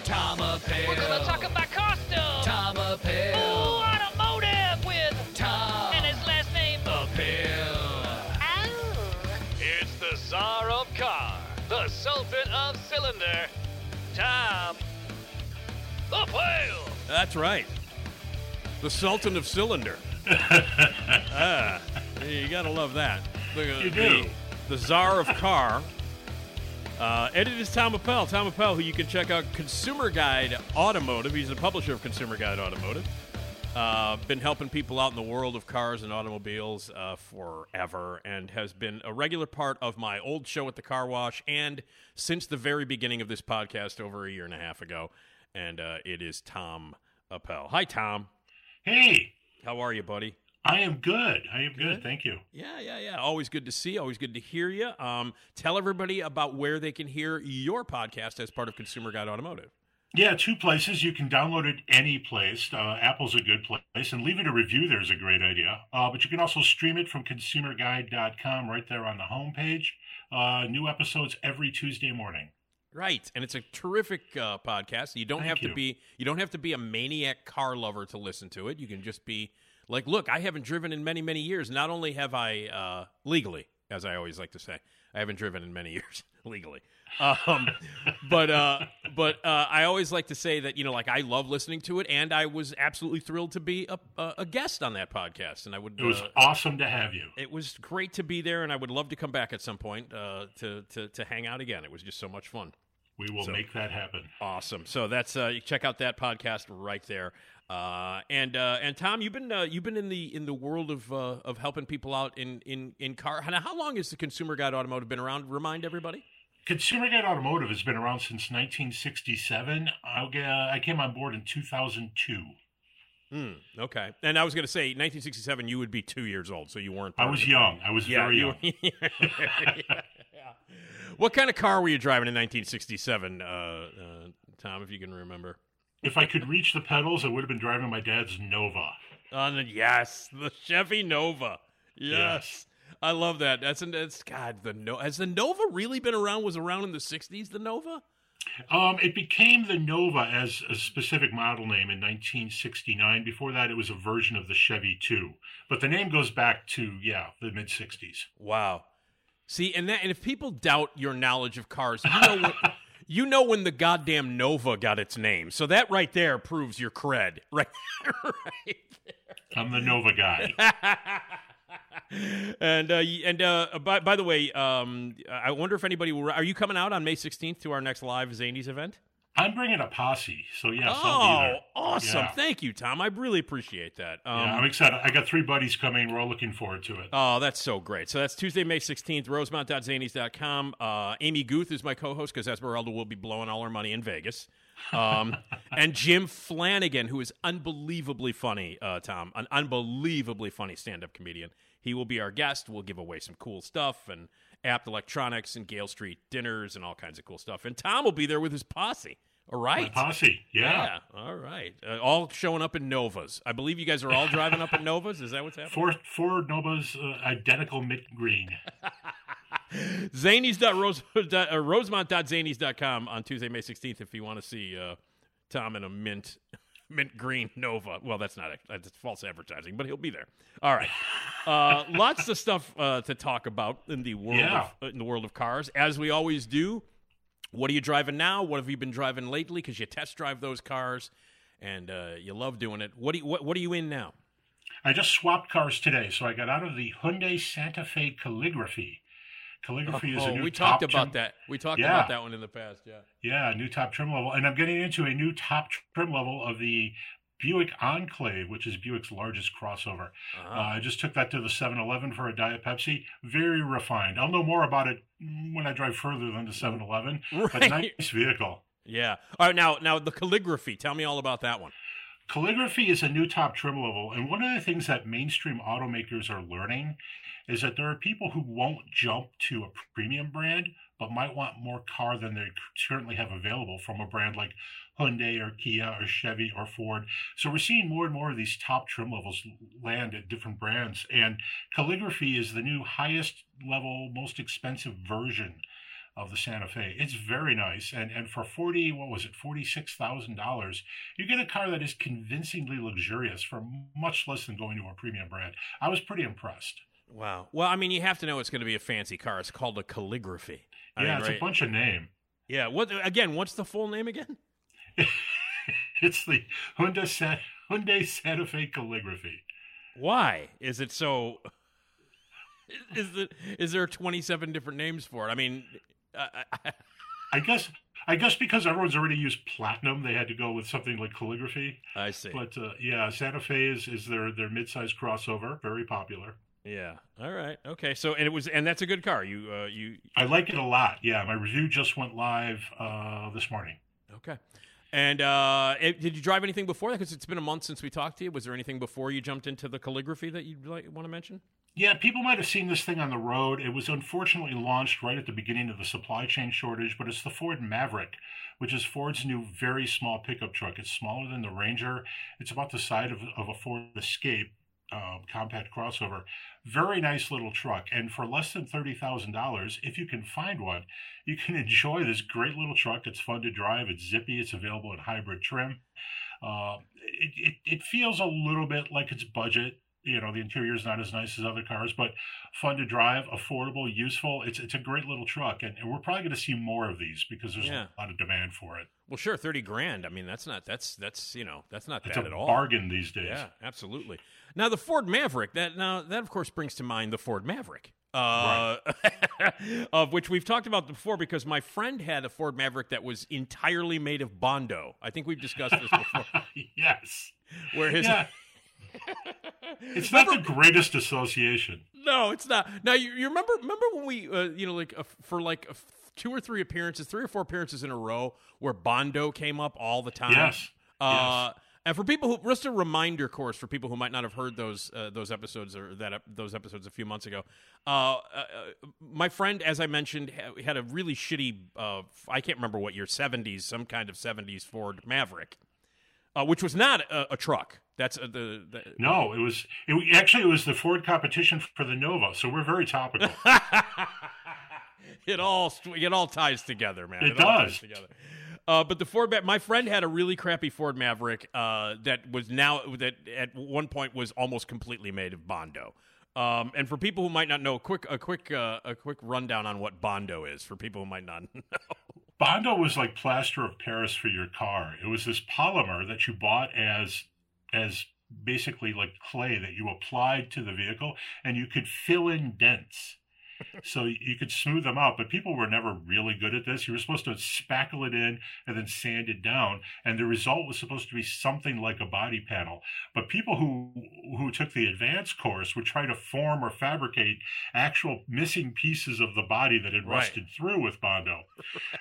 Tom Appel. We're gonna talk about costumes. Tom Appel. Ooh, automotive with Tom and his last name. Appel. Oh. It's the Tsar of Car, the Sultan of Cylinder, Tom Appel. That's right. The Sultan of Cylinder. ah, you gotta love that. The, You the- do. The, Czar of Car. Uh, edited is Tom Appel. Tom Appel, who you can check out Consumer Guide Automotive. He's the publisher of Consumer Guide Automotive. Uh, been helping people out in the world of cars and automobiles uh, forever, and has been a regular part of my old show at the car wash, and since the very beginning of this podcast over a year and a half ago. And uh, it is Tom Appel. Hi, Tom. Hey, How are you, buddy? I am good. I am good. Good. Thank you. Yeah, yeah, yeah. Always good to see. Always good to hear you. Um, tell everybody about where they can hear your podcast as part of Consumer Guide Automotive. Yeah, two places. You can download it any place. Uh, Apple's a good place, and leaving a review there is a great idea. Uh, but you can also stream it from consumerguide.com right there on the homepage. Uh, new episodes every Tuesday morning. Right, and it's a terrific uh, podcast. You don't Thank have to be you don't have to be a maniac car lover to listen to it. You can just be like, look, I haven't driven in many many years. Not only have I uh, legally, as I always like to say, I haven't driven in many years legally. Um, but uh, but uh, I always like to say that you know, like I love listening to it, and I was absolutely thrilled to be a, a, a guest on that podcast. And I would It was uh, awesome to have you. it was great to be there, and I would love to come back at some point uh, to, to to hang out again. It was just so much fun. We will So- make that happen. Awesome. So that's uh, you check out that podcast right there. Uh, and uh, and Tom, you've been uh, you've been in the in the world of uh, of helping people out in in in car. Now, how long has the Consumer Guide Automotive been around? Remind everybody. Consumer Guide Automotive has been around since 1967. I, uh, I came on board in 2002. Hmm. Okay. And I was going to say, 1967, you would be two years old, so you weren't. I was young. I was Yeah, very you- young. yeah. What kind of car were you driving in 1967, uh, uh, Tom? If you can remember. If I could reach the pedals, I would have been driving my dad's Nova. The, yes, the Chevy Nova. Yes. I love that. That's that's God. The no has the Nova really been around? Was around in the '60s? The Nova? Um, it became the Nova as a specific model name in 1969. Before that, it was a version of the Chevy 2. But the name goes back to, yeah, the mid 60s. Wow. See, and that and if people doubt your knowledge of cars, you know when, you know when the goddamn Nova got its name. So that right there proves your cred. Right. right. I'm the Nova guy. and uh, and uh, by by the way, um, I wonder if anybody will. Are you coming out on May 16th to our next live Zanies event? I'm bringing a posse, so yes, I'll be Oh, awesome! Yeah. Thank you, Tom. I really appreciate that. Um, yeah, I'm excited. I got three buddies coming. We're all looking forward to it. Oh, that's so great. So that's Tuesday, May 16th, Rosemont.Zanies.com. Uh, Amy Guth is my co host because Esmeralda will be blowing all her money in Vegas. Um, and Jim Flanagan, who is unbelievably funny, uh, Tom, an unbelievably funny stand up comedian. He will be our guest. We'll give away some cool stuff and Abt electronics and Gale Street dinners and all kinds of cool stuff. And Tom will be there with his posse. All right. My posse, yeah. All right. Uh, all showing up in Novas. I believe you guys are all driving up in Novas. Is that what's happening? Four, four Novas, uh, identical mint green. Zanies.rose, dot- uh, rosemont.zanies.com on Tuesday, May 16th if you want to see uh, Tom in a mint mint green Nova. Well, that's not that's false advertising, but he'll be there. All right. Uh, lots of stuff uh, to talk about in the world Yeah. of, in the world of cars, as we always do. What are you driving now? What have you been driving lately? Because you test drive those cars, and uh, you love doing it. What do you, what, what are you in now? I just swapped cars today, so I got out of the Hyundai Santa Fe Calligraphy. Calligraphy is a Oh, new we talked about trim- that. We talked Yeah. about that one in the past. Yeah. Yeah, new top trim level, and I'm getting into a new top trim level of the Buick Enclave, which is Buick's largest crossover. Uh-huh. Uh, I just took that to the 7-Eleven for a Diet Pepsi. Very refined. I'll know more about it when I drive further than the 7-Eleven. But Right. nice vehicle. Yeah. All right. Now, now the calligraphy. Tell me all about that one. Calligraphy is a new top trim level, and one of the things that mainstream automakers are learning is that there are people who won't jump to a premium brand, but might want more car than they currently have available from a brand like Hyundai or Kia or Chevy or Ford. So we're seeing more and more of these top trim levels land at different brands, and Calligraphy is the new highest level, most expensive version of the Santa Fe. It's very nice, and and for forty, what was it, forty six thousand dollars, you get a car that is convincingly luxurious for much less than going to a premium brand. I was pretty impressed. Wow. Well, I mean, you have to know it's going to be a fancy car. It's called a calligraphy. I yeah, mean, it's right? a bunch of name. Yeah. What again? What's the full name again? It's the Hyundai Santa, Hyundai Santa Fe Calligraphy. Why is it so? Is it is there twenty seven different names for it? I mean, I, I, I guess I guess because everyone's already used platinum, they had to go with something like calligraphy. I see. But uh, yeah, Santa Fe is, is their their midsize crossover, very popular. Yeah. All right. Okay. So and it was and that's a good car. You uh you I like it a lot. Yeah, my review just went live uh, this morning. okay. And uh, it- did you drive anything before that? Because it's been a month since we talked to you. Was there anything before you jumped into the calligraphy that you'd like, want to mention? Yeah, people might have seen this thing on the road. It was unfortunately launched right at the beginning of the supply chain shortage, but it's the Ford Maverick, which is Ford's new very small pickup truck. It's smaller than the Ranger. It's about the size of, of a Ford Escape uh, compact crossover. Very nice little truck. And for less than $30,000, if you can find one, you can enjoy this great little truck. It's fun to drive, it's zippy, it's available in hybrid trim. Uh, it, it, it feels a little bit like it's budget you know the interior is not as nice as other cars but fun to drive affordable useful it's it's a great little truck and, and we're probably going to see more of these because there's Yeah. a lot of demand for it Well, sure, thirty grand. I mean, that's not that's that's you know that's not it's bad at all. bargain these days Yeah, absolutely. Now the Ford Maverick. That now that of course brings to mind the Ford Maverick. Uh, of which we've talked about before because my friend had a Ford Maverick that was entirely made of Bondo. I think we've discussed this before. yes Where his yeah it's not the greatest association No, it's not. Now you, you remember remember when we uh, you know like uh, for like two or three appearances, three or four appearances in a row where Bondo came up all the time. Yes. Uh, And for people who just a reminder course for people who might not have heard those uh, those episodes or that those episodes a few months ago. Uh, uh, uh, my friend, as I mentioned, ha- had a really shitty. Uh, I can't remember what year, seventies, some kind of seventies Ford Maverick, uh, which was not a, a truck. That's uh, the, the no it was it, actually it was the ford competition for the nova so we're very topical it all it all ties together, man. It all does. ties together. Uh, but the Ford, my friend had a really crappy Ford Maverick uh, that was now that at one point was almost completely made of Bondo. Um, and for people who might not know, a quick a quick uh, a quick rundown on what Bondo is for people who might not know. Bondo was like plaster of Paris for your car. It was this polymer that you bought as as basically like clay that you applied to the vehicle and you could fill in dents. So you could smooth them out, but people were never really good at this. You were supposed to spackle it in and then sand it down, and the result was supposed to be something like a body panel. But people who who took the advanced course would try to form or fabricate actual missing pieces of the body that had Right. rusted through with Bondo.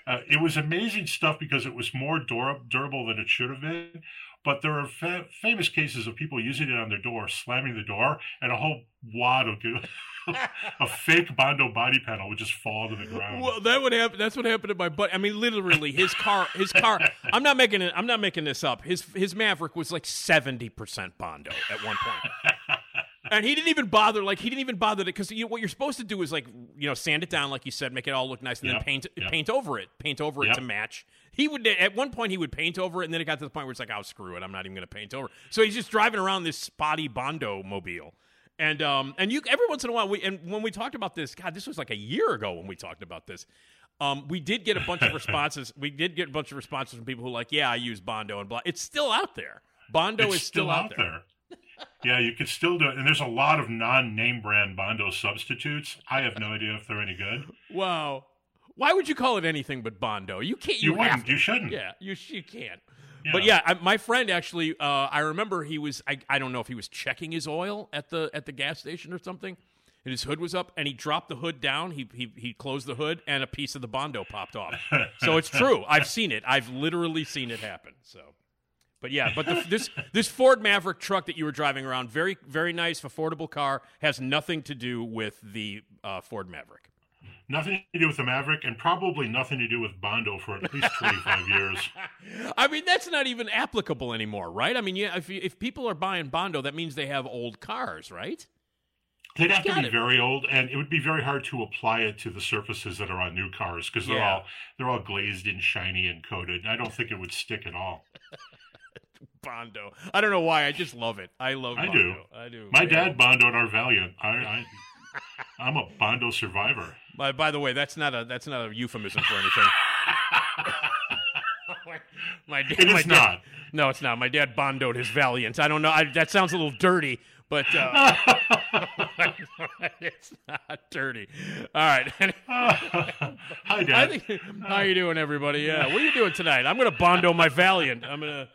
Uh, it was amazing stuff because it was more dur- durable than it should have been. But there are fa- famous cases of people using it on their door, slamming the door, and a whole wad of a fake Bondo body panel would just fall to the ground. Well, that would happen. That's what happened to my buddy. I mean, literally, his car, his car. I'm not making it. I'm not making this up. His his Maverick was like seventy percent Bondo at one point, and he didn't even bother. Like he didn't even bother to because you know, what you're supposed to do is like you know sand it down, like you said, make it all look nice, and Yep, then paint yep. paint over it, paint over it to match. He would at one point he would paint over it, and then it got to the point where it's like, oh screw it, I'm not even going to paint over. So he's just driving around this spotty Bondo mobile. And um and you every once in a while we and when we talked about this, God, this was like a year ago when we talked about this. Um, we did get a bunch of responses. We did get a bunch of responses from people who like, yeah, I use Bondo and blah. It's still out there. Bondo it's is still, out there. yeah, you could still do it. And there's a lot of non-name brand Bondo substitutes. I have no idea if they're any good. Wow. Why would you call it anything but Bondo? You can't. You, You wouldn't. You shouldn't. Yeah, you you can't. Yeah. But yeah, I, my friend actually, uh, I remember he was. I, I don't know if he was checking his oil at the at the gas station or something, and his hood was up, and he dropped the hood down. He he he closed the hood, and a piece of the Bondo popped off. so it's true. I've seen it. I've literally seen it happen. So. But yeah, but the, this this Ford Maverick truck that you were driving around, very very nice, affordable car, has nothing to do with the uh, Ford Maverick. Nothing to do with the Maverick, and probably nothing to do with Bondo for at least 25 years. I mean, that's not even applicable anymore, right? I mean, yeah, if if people are buying Bondo, that means they have old cars, right? They'd have to be it. very old, and it would be very hard to apply it to the surfaces that are on new cars because they're Yeah. all they're all glazed and shiny and coated. And I don't think it would stick at all. Bondo. I don't know why. I just love it. I love. I Bondo. do. I do. My Yeah. dad Bondoed our Valiant. I, I I'm a Bondo survivor. By, by the way, that's not a that's not a euphemism for anything. my, my dad, It is my dad- not. No, it's not. My dad bondoed his Valiant. I don't know. I, that sounds a little dirty, but uh, it's not dirty. All right. Hi, Dad. Think, how you doing, everybody? Yeah. What are you doing tonight? I'm gonna bondo my Valiant. I'm gonna.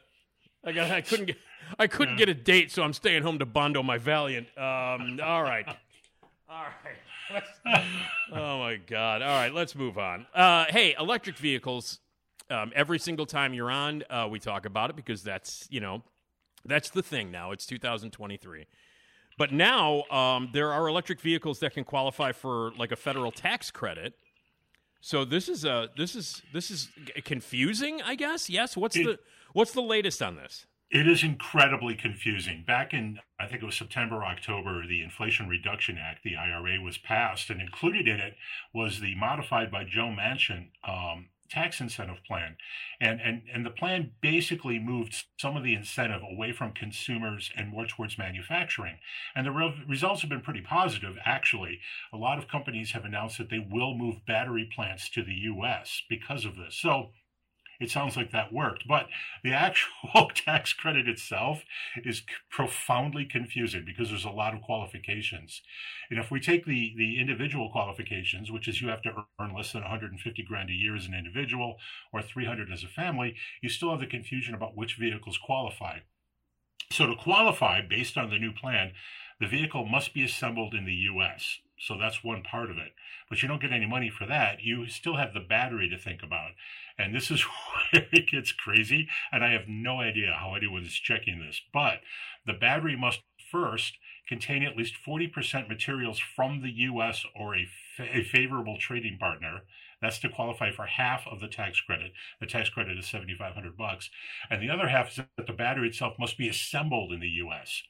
I got. I couldn't get. I couldn't get a date, so I'm staying home to bondo my Valiant. Um. All right. All right. Oh my God. All right. Let's move on. Uh. Hey, electric vehicles. Um, every single time you're on, uh, we talk about it because that's you know that's the thing now. It's 2023. But now um, there are electric vehicles that can qualify for like a federal tax credit. So this is a this is this is confusing, I guess. Yes. What's It- the what's the latest on this? It is incredibly confusing. Back in, I think it was September, October, the Inflation Reduction Act, the IRA, was passed, and included in it was the modified by Joe Manchin um, tax incentive plan, and and and the plan basically moved some of the incentive away from consumers and more towards manufacturing, and the re- results have been pretty positive. Actually, a lot of companies have announced that they will move battery plants to the U.S. because of this. So it sounds like that worked. But the actual tax credit itself is profoundly confusing because there's a lot of qualifications. And if we take the, the individual qualifications, which is you have to earn less than 150 grand a year as an individual or 300 as a family, you still have the confusion about which vehicles qualify. So to qualify, based on the new plan, the vehicle must be assembled in the U.S. So that's one part of it. But you don't get any money for that. You still have the battery to think about. And this is where it gets crazy. And I have no idea how anyone is checking this. But the battery must first contain at least 40% materials from the U.S. or a, fa- a favorable trading partner. That's to qualify for half of the tax credit. The tax credit is 7,500 bucks. And the other half is that the battery itself must be assembled in the U.S.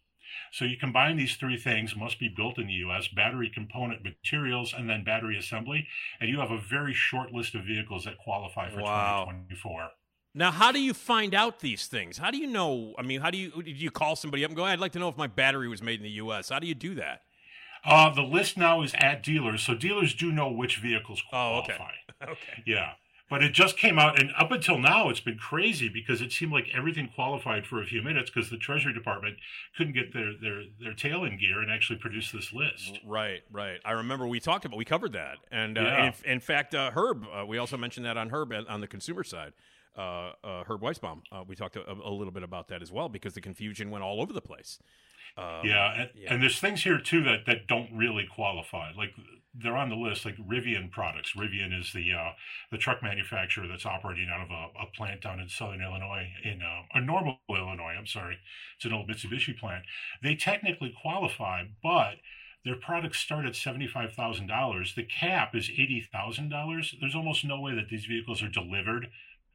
So you combine these three things, must be built in the US, battery component materials, and then battery assembly, and you have a very short list of vehicles that qualify for Wow. 2024. Now, how do you find out these things? How do you know? I mean, how do you do you call somebody up and go, "I'd like to know if my battery was made in the U.S." How do you do that? Uh, the list now is at dealers, so dealers do know which vehicles Oh, okay. Okay. Yeah. But it just came out, and up until now, it's been crazy because it seemed like everything qualified for a few minutes because the Treasury Department couldn't get their, their, their tail in gear and actually produce this list. Right, right. I remember we talked about we covered that, and, uh, Yeah. in, in fact, uh, Herb, uh, we also mentioned that on Herb uh, on the consumer side. Uh, uh, Herb Weisbaum, uh, we talked a, a little bit about that as well because the confusion went all over the place. Um, yeah, and, yeah. and there's things here too that, that don't really qualify. Like they're on the list, like Rivian products. Rivian is the uh, the truck manufacturer that's operating out of a, a plant down in southern Illinois, in uh, or Normal, Illinois. I'm sorry, it's an old Mitsubishi plant. They technically qualify, but their products start at seventy five thousand dollars. The cap is eighty thousand dollars. There's almost no way that these vehicles are delivered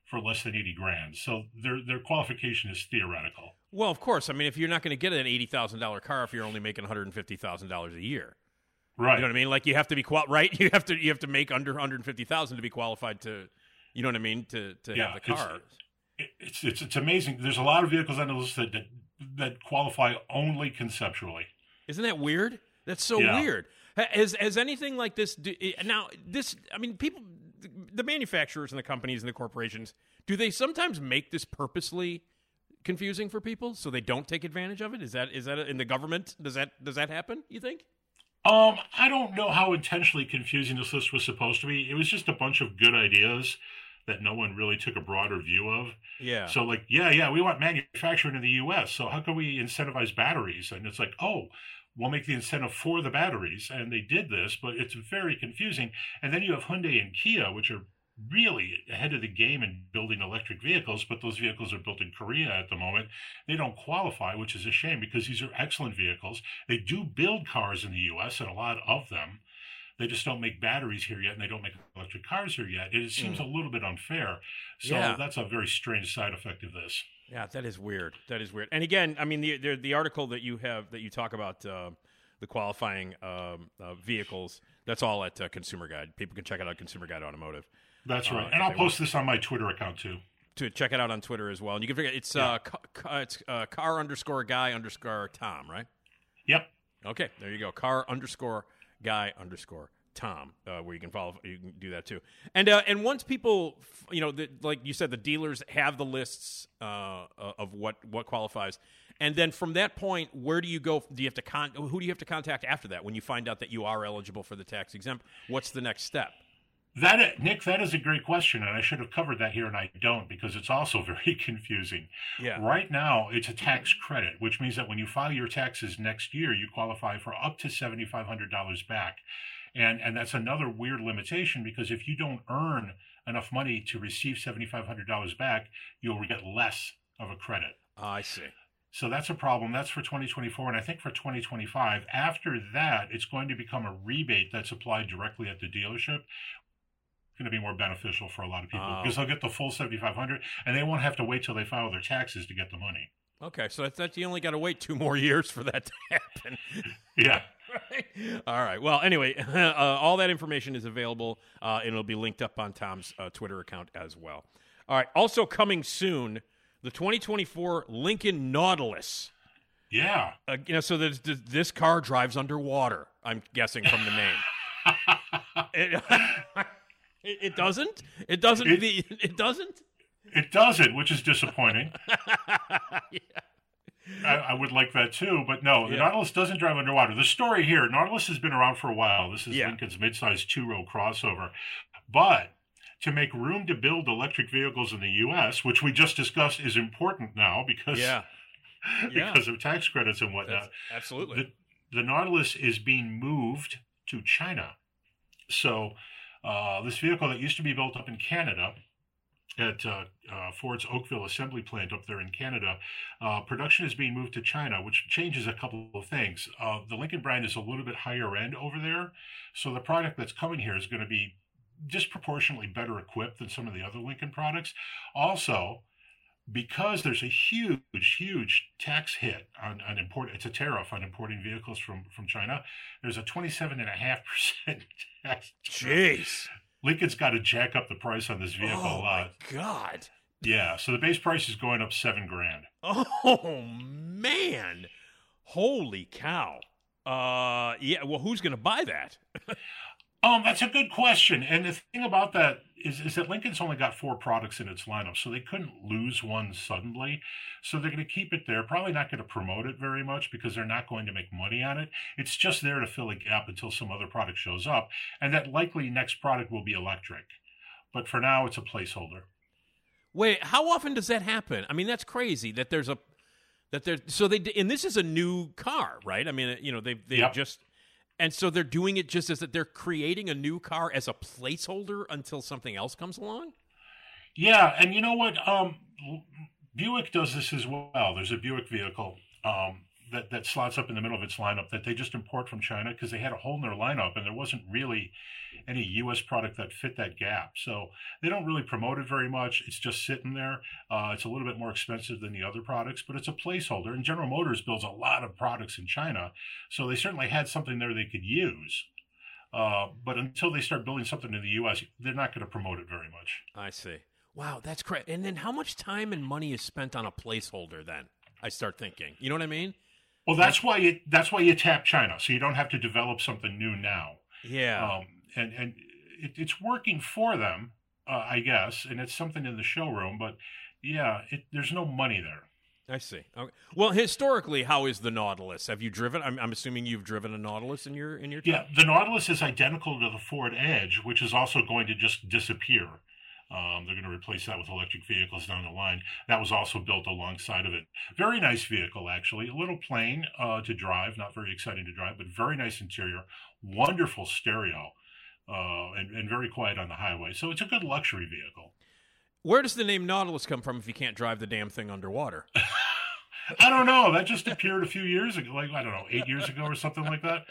for less than eighty grand. So their their qualification is theoretical. Well, of course. I mean, if you're not going to get an eighty thousand dollar car if you're only making one hundred and fifty thousand dollars a year, Right. You know what I mean? Like you have to be qual- right. You have to you have to make under one hundred fifty thousand to be qualified to, you know what I mean? To to Yeah, have the it's- car. it's it's it's amazing. There's a lot of vehicles on the list that that, that qualify only conceptually. Isn't that weird? That's so Yeah. weird. Ha- Has has anything like this do, eh, now? This I mean, people, the manufacturers and the companies and the corporations, do they sometimes make this purposely confusing for people so they don't take advantage of it? Is that is that in the government? Does that does that happen? You think? Um, I don't know how intentionally confusing this list was supposed to be. It was just a bunch of good ideas that no one really took a broader view of. Yeah. So, like, yeah, yeah, we want manufacturing in the U.S. So how can we incentivize batteries? And it's like, oh, we'll make the incentive for the batteries, and they did this, but it's very confusing. And then you have Hyundai and Kia, which are really ahead of the game in building electric vehicles, but those vehicles are built in Korea at the moment. They don't qualify, which is a shame because these are excellent vehicles. They do build cars in the U.S. and a lot of them. They just don't make batteries here yet, and they don't make electric cars here yet. It seems a little bit unfair. So Yeah. that's a very strange side effect of this. Yeah, that is weird. That is weird. And again, I mean, the the, the article that you have that you talk about uh, the qualifying um, uh, vehicles. That's all at uh, Consumer Guide. People can check it out. Consumer Guide Automotive. That's Uh, right. if And I'll post this on my Twitter account too. to check it out on Twitter as well. And you can figure it's uh, ca- ca- it's uh, car underscore guy underscore Tom, right? Yep. Okay, there you go. Car underscore guy underscore Tom, uh, where you can follow. You can do that too. And uh, and once people, f- you know, the, like you said, the dealers have the lists uh, uh, of what what qualifies. And then from that point, where do you go? Do you have to con? Who do you have to contact after that? When you find out that you are eligible for the tax exempt, what's the next step? That Nick, that is a great question, and I should have covered that here, and I don't because it's also very confusing. Yeah. Right now, it's a tax credit, which means that when you file your taxes next year, you qualify for up to seventy five hundred dollars back, and and that's another weird limitation because if you don't earn enough money to receive seventy five hundred dollars back, you'll get less of a credit. I see. So that's a problem. That's for 2024. And I think for 2025, after that, it's going to become a rebate that's applied directly at the dealership. Going to be more beneficial for a lot of people Oh. because they'll get the full 7500 and they won't have to wait till they file their taxes to get the money. Okay, so that's, that's you only got to wait two more years for that to happen. Yeah. Right? All right. Well, anyway, uh, all that information is available, uh, and it'll be linked up on Tom's uh, Twitter account as well. All right. Also coming soon, the 2024 Lincoln Nautilus. Yeah. Uh, you know, so this, this this car drives underwater. I'm guessing from the name. it, it, it doesn't. It doesn't. It- the, it doesn't. It doesn't, which is disappointing. I, I would like that too, but no, the Yeah. Nautilus doesn't drive underwater. The story here, Nautilus has been around for a while. This is Yeah. Lincoln's midsize two-row crossover, but to make room to build electric vehicles in the U.S., which we just discussed, is important now because Yeah. Yeah. because of tax credits and whatnot. That's, absolutely. The, the Nautilus is being moved to China. So, uh, this vehicle that used to be built up in Canada at uh, uh, Ford's Oakville assembly plant up there in Canada, uh, production is being moved to China, which changes a couple of things. Uh, the Lincoln brand is a little bit higher end over there. So, the product that's coming here is going to be disproportionately better equipped than some of the other Lincoln products. Also, because there's a huge, huge tax hit on, on import, it's a tariff on importing vehicles from, from China. There's a 27.5% tax. Jeez. Lincoln's got to jack up the price on this vehicle Oh a lot. God. Yeah, so the base price is going up seven grand. Oh man. Holy cow. Uh yeah, well who's going to buy that? Um, that's a good question. And the thing about that is, is that Lincoln's only got four products in its lineup, so they couldn't lose one suddenly. So they're going to keep it there. Probably not going to promote it very much because they're not going to make money on it. It's just there to fill a gap until some other product shows up, and that likely next product will be electric. But for now, it's a placeholder. Wait, how often does that happen? I mean, that's crazy that there's a that there so they and this is a new car, right? I mean, you know, they they Yep. just and so they're doing it just as that they're creating a new car as a placeholder until something else comes along? Yeah, and you know what? Um, Buick does this as well. There's a Buick vehicle um, that that slots up in the middle of its lineup that they just import from China because they had a hole in their lineup and there wasn't really any U.S. product that fit that gap. So they don't really promote it very much. It's just sitting there. Uh, it's a little bit more expensive than the other products, but it's a placeholder. And General Motors builds a lot of products in China, so they certainly had something there they could use. Uh, but until they start building something in the U.S., they're not going to promote it very much. I see. Wow, that's great. And then how much time and money is spent on a placeholder then? I start thinking. You know what I mean? Well, that's why you that's why you tap China, so you don't have to develop something new now. Yeah. Um, and and it, it's working for them, uh, I guess, and it's something in the showroom. But yeah, it, there's no money there. I see. Okay. Well, historically, how is the Nautilus? Have you driven? I'm, I'm assuming you've driven a Nautilus in your in your time. Yeah, the Nautilus is identical to the Ford Edge, which is also going to just disappear. Um, they're going to replace that with electric vehicles down the line. That was also built alongside of it. Very nice vehicle, actually. A little plain uh, to drive, not very exciting to drive, but very nice interior. Wonderful stereo, uh, and, and very quiet on the highway. So it's a good luxury vehicle. Where does the name Nautilus come from if you can't drive the damn thing underwater? I don't know. That just appeared a few years ago, like I don't know, eight years ago or something like that.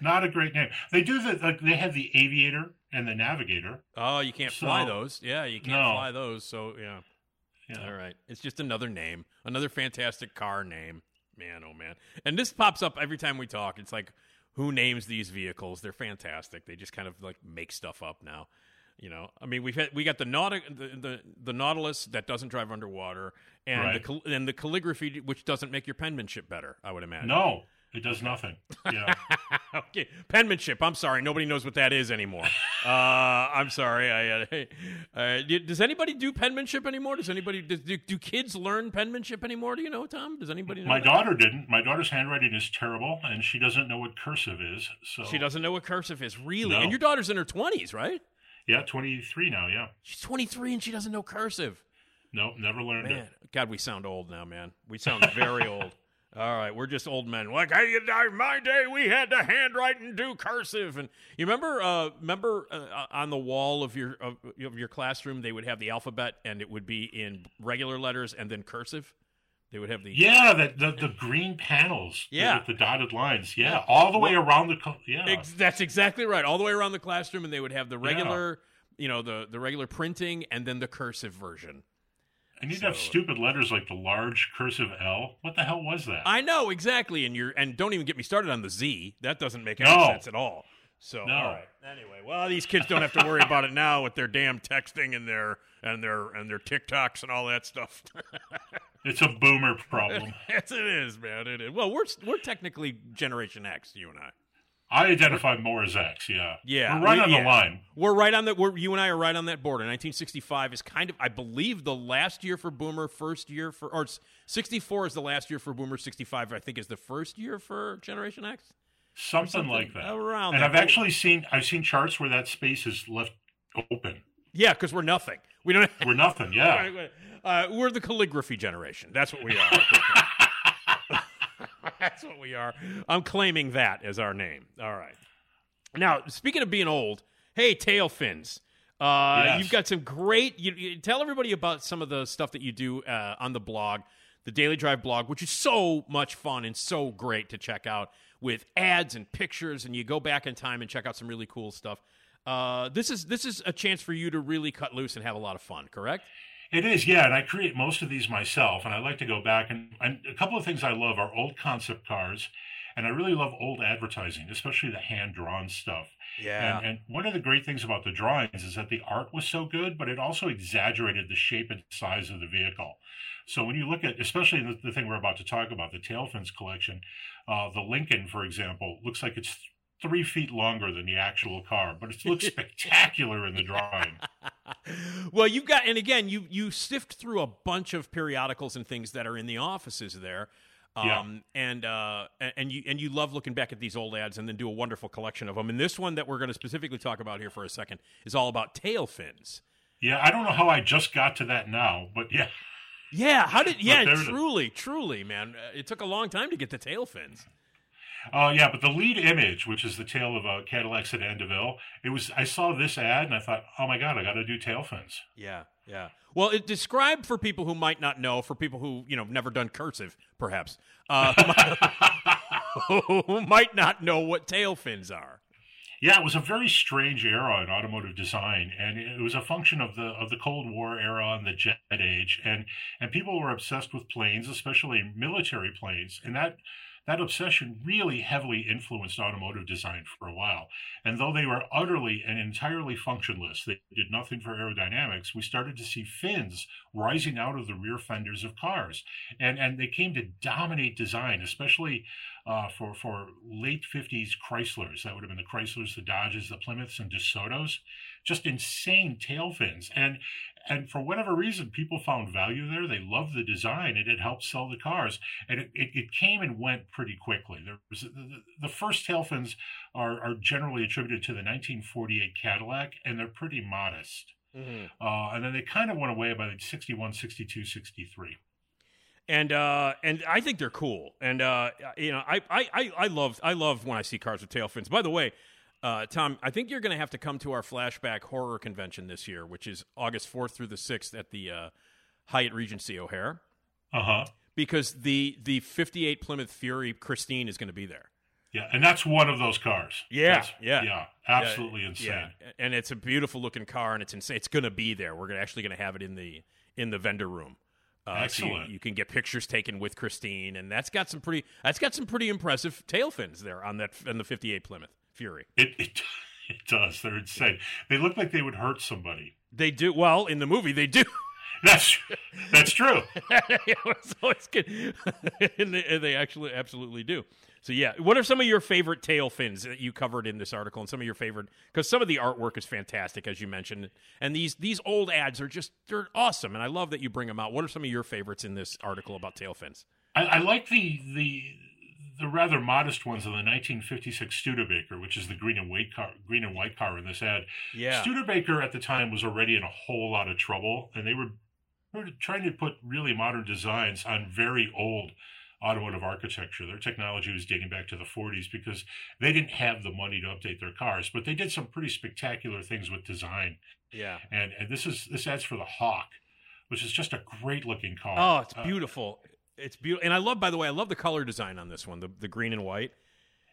Not a great name. They do the like they have the Aviator and the Navigator. Oh, you can't fly those. Yeah, you can't No. fly those. So yeah. Yeah. All right. It's just another name, another fantastic car name. Man, oh man. And this pops up every time we talk. It's like, who names these vehicles? They're fantastic. They just kind of like make stuff up now. You know, I mean, we've had we got the Nautic, the, the the Nautilus that doesn't drive underwater, and the Right. cal- and the calligraphy which doesn't make your penmanship better. I would imagine. No, it does nothing. Yeah. okay, penmanship. I'm sorry, nobody knows what that is anymore. uh, I'm sorry. I, uh, uh, does anybody do penmanship anymore? Does anybody do, do, do kids learn penmanship anymore? Do you know, Tom? Does anybody know? My that? daughter didn't. My daughter's handwriting is terrible, and she doesn't know what cursive is. So She doesn't know what cursive is, really. No. And your daughter's in her 20s, right? Yeah, 23 now. Yeah. She's 23 and she doesn't know cursive. Nope, never learned Man, it. God, we sound old now, man. We sound very old. All right, we're just old men. Like, hey, my day, we had to handwrite and do cursive. And you remember, uh, remember uh, on the wall of your of, of your classroom, they would have the alphabet, and it would be in regular letters and then cursive. They would have the Yeah, the the, the green panels. Yeah. with the dotted lines. Yeah, Yeah. all the way around the. Yeah, Ex- that's exactly right. All the way around the classroom, and they would have the regular, you know, the the regular printing, and then the cursive version. And you'd have stupid letters like the large cursive L. What the hell was that? I know exactly, and you're and don't even get me started on the Z. That doesn't make any No. sense at all. So No. all right. Anyway, well, these kids don't have to worry about it now with their damn texting and their and their and their TikToks and all that stuff. It's a boomer problem. yes, it is, man. It is. Well, we're we're technically Generation X, you and I. I identify more as X. Yeah, Yeah, we're right we- on yeah. the line. We're right on the. We're, you and I are right on that border. 1965 is kind of, I believe, the last year for Boomer. First year for, or 64 is the last year for Boomer. 65, I think, is the first year for Generation X. Something, something like that. around and that. I've actually seen I've seen charts where that space is left open. Yeah, because we're nothing. We don't. We're nothing. Yeah. Uh, we're the calligraphy generation. That's what we are. That's what we are. I'm claiming that as our name. All right. Now, speaking of being old, hey, tail fins. Uh, Yes. You've got some great. You, you tell everybody about some of the stuff that you do uh, on the blog, the Daily Drive blog, which is so much fun and so great to check out with ads and pictures, and you go back in time and check out some really cool stuff. Uh, this is this is a chance for you to really cut loose and have a lot of fun. Correct? It is, yeah, and I create most of these myself, and I like to go back and, and a couple of things I love are old concept cars, and I really love old advertising, especially the hand drawn stuff. And, and one of the great things about the drawings is that the art was so good, but it also exaggerated the shape and size of the vehicle. So when you look at, especially the, the thing we're about to talk about, the tail fins collection, uh, the Lincoln, for example, looks like it's three feet longer than the actual car, but it looks spectacular in the drawing. well, you've got, and again, you you sift through a bunch of periodicals and things that are in the offices there. Yeah. Um, and uh, and- you and you love looking back at these old ads and then do a wonderful collection of them. And this one that we're going to specifically talk about here for a second is all about tail fins. Yeah, I don't know how I just got to that now, but yeah. Yeah, how did? Yeah, there it is. truly, truly, man, Uh, it took a long time to get the tail fins. Oh yeah, but the lead image, which is the tail of a Cadillac sedan DeVille, it was. I saw this ad and I thought, oh my god, I got to do tail fins. Yeah, yeah. Well, it described for people who might not know, for people who you know never done cursive, perhaps, uh, who might not know what tail fins are. Yeah, it was a very strange era in automotive design, and it was a function of the of the Cold War era and the jet age, and and people were obsessed with planes, especially military planes, and that that obsession really heavily influenced automotive design for a while. And though they were utterly and entirely functionless, they did nothing for aerodynamics. We started to see fins rising out of the rear fenders of cars, and and they came to dominate design, especially uh, for for late '50s Chryslers. That would have been the Chryslers, the Dodges, the Plymouths, and DeSotos. Just insane tail fins, and and for whatever reason, people found value there. They loved the design, and it helped sell the cars. And it, it, it came and went pretty quickly. There was the, the first tail fins are are generally attributed to the 1948 Cadillac, and they're pretty modest. Uh, and then they kind of went away by the 61, 62, 63. and uh, and I think they're cool. And uh, you know, I, I, I, I love I love when I see cars with tail fins. By the way, uh, Tom, I think you're going to have to come to our flashback horror convention this year, which is August fourth through the sixth at the uh, Hyatt Regency O'Hare, Uh huh. because the the '58 Plymouth Fury Christine is going to be there. Yeah, and that's one of those cars. Yeah, That's- yeah. yeah, absolutely Yeah, insane. Yeah, and it's a beautiful looking car, and it's insane. It's going to be there. We're gonna, actually going to have it in the in the vendor room. Uh, so you- Excellent. you, can get pictures taken with Christine, and that's got some pretty that's got some pretty impressive tail fins there on that on the '58 Plymouth Fury. It, it it does. They're insane. They look like they would hurt somebody. They do well in the movie. They do. That's that's true. it's good. and, they, and they actually absolutely do. So yeah, what are some of your favorite tail fins that you covered in this article, and some of your favorite? Because some of the artwork is fantastic, as you mentioned, and these these old ads are just they're awesome, and I love that you bring them out. What are some of your favorites in this article about tail fins? I, I like the the the rather modest ones of the 1956 Studebaker, which is the green and white car, green and white car in this ad. Yeah. Studebaker at the time was already in a whole lot of trouble, and they were were trying to put really modern designs on very old automotive architecture. Their technology was dating back to the 40s because they didn't have the money to update their cars, but they did some pretty spectacular things with design. Yeah. And and this is this adds for the Hawk, which is just a great looking car. Oh, it's Uh, beautiful. It's beautiful. And I love, by the way, I love the color design on this one, the, the green and white.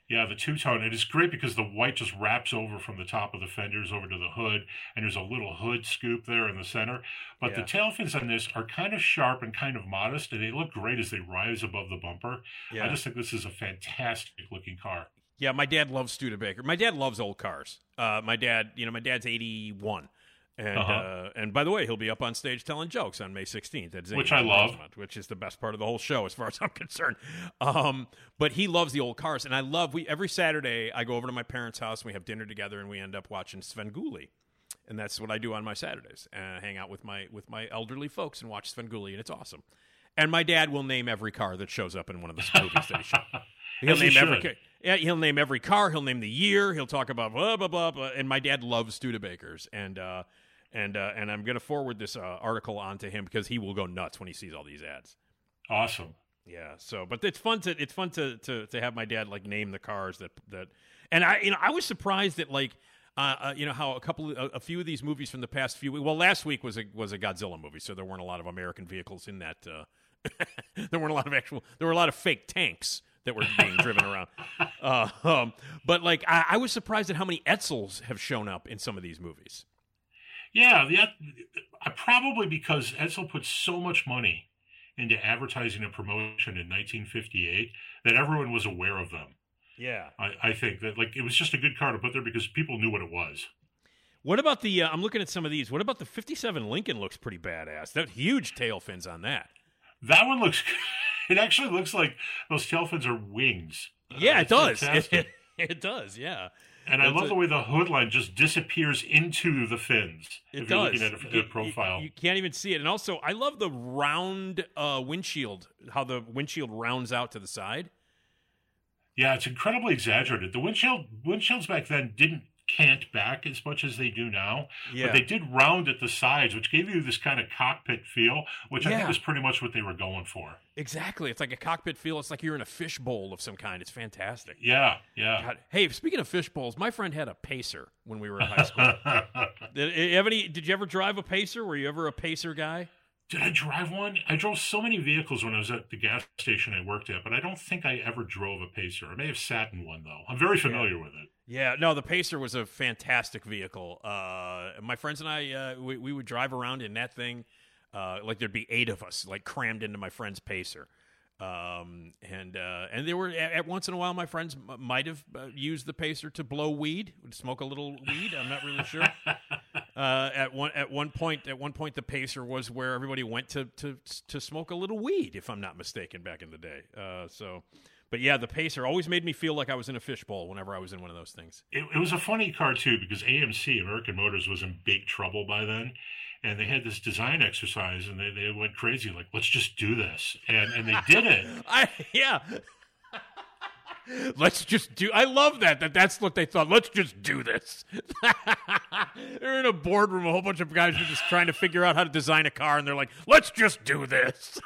Yeah, the two tone. It is great because the white just wraps over from the top of the fenders over to the hood, and there's a little hood scoop there in the center. But the tail fins on this are kind of sharp and kind of modest, and they look great as they rise above the bumper. Yeah. I just think this is a fantastic looking car. Yeah, my dad loves Studebaker. My dad loves old cars. Uh, my dad, you know, my dad's eighty-one, and Uh-huh. uh, and by the way, he'll be up on stage telling jokes on May sixteenth at Zanies Which I love. Which is the best part of the whole show, as far as I'm concerned. Um, but he loves the old cars, and I love. We every Saturday I go over to my parents' house and we have dinner together, and we end up watching Sven Svengoolie. And that's what I do on my Saturdays. Uh, hang out with my with my elderly folks and watch Sven Svengoolie, and it's awesome. And my dad will name every car that shows up in one of the movies that he shows. He'll As he name every yeah, he'll name every car. He'll name the year. He'll talk about blah blah blah. blah. And my dad loves Studebakers, and uh, and uh, and I'm gonna forward this uh, article on to him because he will go nuts when he sees all these ads. Awesome. Yeah. So, but it's fun to it's fun to to to have my dad like name the cars that that, and I you know I was surprised that like. Uh, uh, you know how a couple, a, a few of these movies from the past few. Well, last week was a was a Godzilla movie, so there weren't a lot of American vehicles in that. Uh, there weren't a lot of actual. There were a lot of fake tanks that were being driven around. Uh, um, but like, I, I was surprised at how many Edsels have shown up in some of these movies. Yeah, the, uh, probably because Edsel put so much money into advertising and promotion in 1958 that everyone was aware of them. Yeah. I, I think that like it was just a good car to put there because people knew what it was. What about the? Uh, I'm looking at some of these. What about the '57 Lincoln? Looks pretty badass. That huge tail fins on that. That one looks. It actually looks like those tail fins are wings. Yeah, it does. It, fantastic. it does. Yeah. And I love a- the way the hood line just disappears into the fins. It if does. you're looking at a, You- a profile. You, you can't even see it. And also, I love the round uh, windshield. How the windshield rounds out to the side. yeah, it's incredibly exaggerated. The windshield windshields back then didn't cant back as much as they do now. Yeah. But they did round at the sides, which gave you this kind of cockpit feel, which I think is pretty much what they were going for. Exactly. It's like a cockpit feel. It's like you're in a fishbowl of some kind. It's fantastic. Yeah, yeah. God. Hey, speaking of fish bowls, my friend had a pacer when we were in high school. did, eh, have any, did you ever drive a pacer? Were you ever a pacer guy? Did I drive one? I drove so many vehicles when I was at the gas station I worked at, but I don't think I ever drove a Pacer. I may have sat in one though. I'm very familiar with it. Yeah, no, the Pacer was a fantastic vehicle. Uh, my friends and I, uh, we, we would drive around in that thing. Uh, like there'd be eight of us, like crammed into my friend's Pacer. Um, and uh, and they were at, at once in a while, my friends m- might have uh, used the Pacer to blow weed, smoke a little weed. I'm not really sure. Uh, at one at one point, at one point, the Pacer was where everybody went to to to smoke a little weed, if I'm not mistaken, back in the day. Uh, so, but yeah, the Pacer always made me feel like I was in a fishbowl whenever I was in one of those things. It, it was a funny car too because AMC American Motors was in big trouble by then, and they had this design exercise and they, they went crazy like let's just do this and and they did it. I yeah. Let's just do. I love that. That that's what they thought. Let's just do this. they're in a boardroom. A whole bunch of guys are just trying to figure out how to design a car, and they're like, "Let's just do this."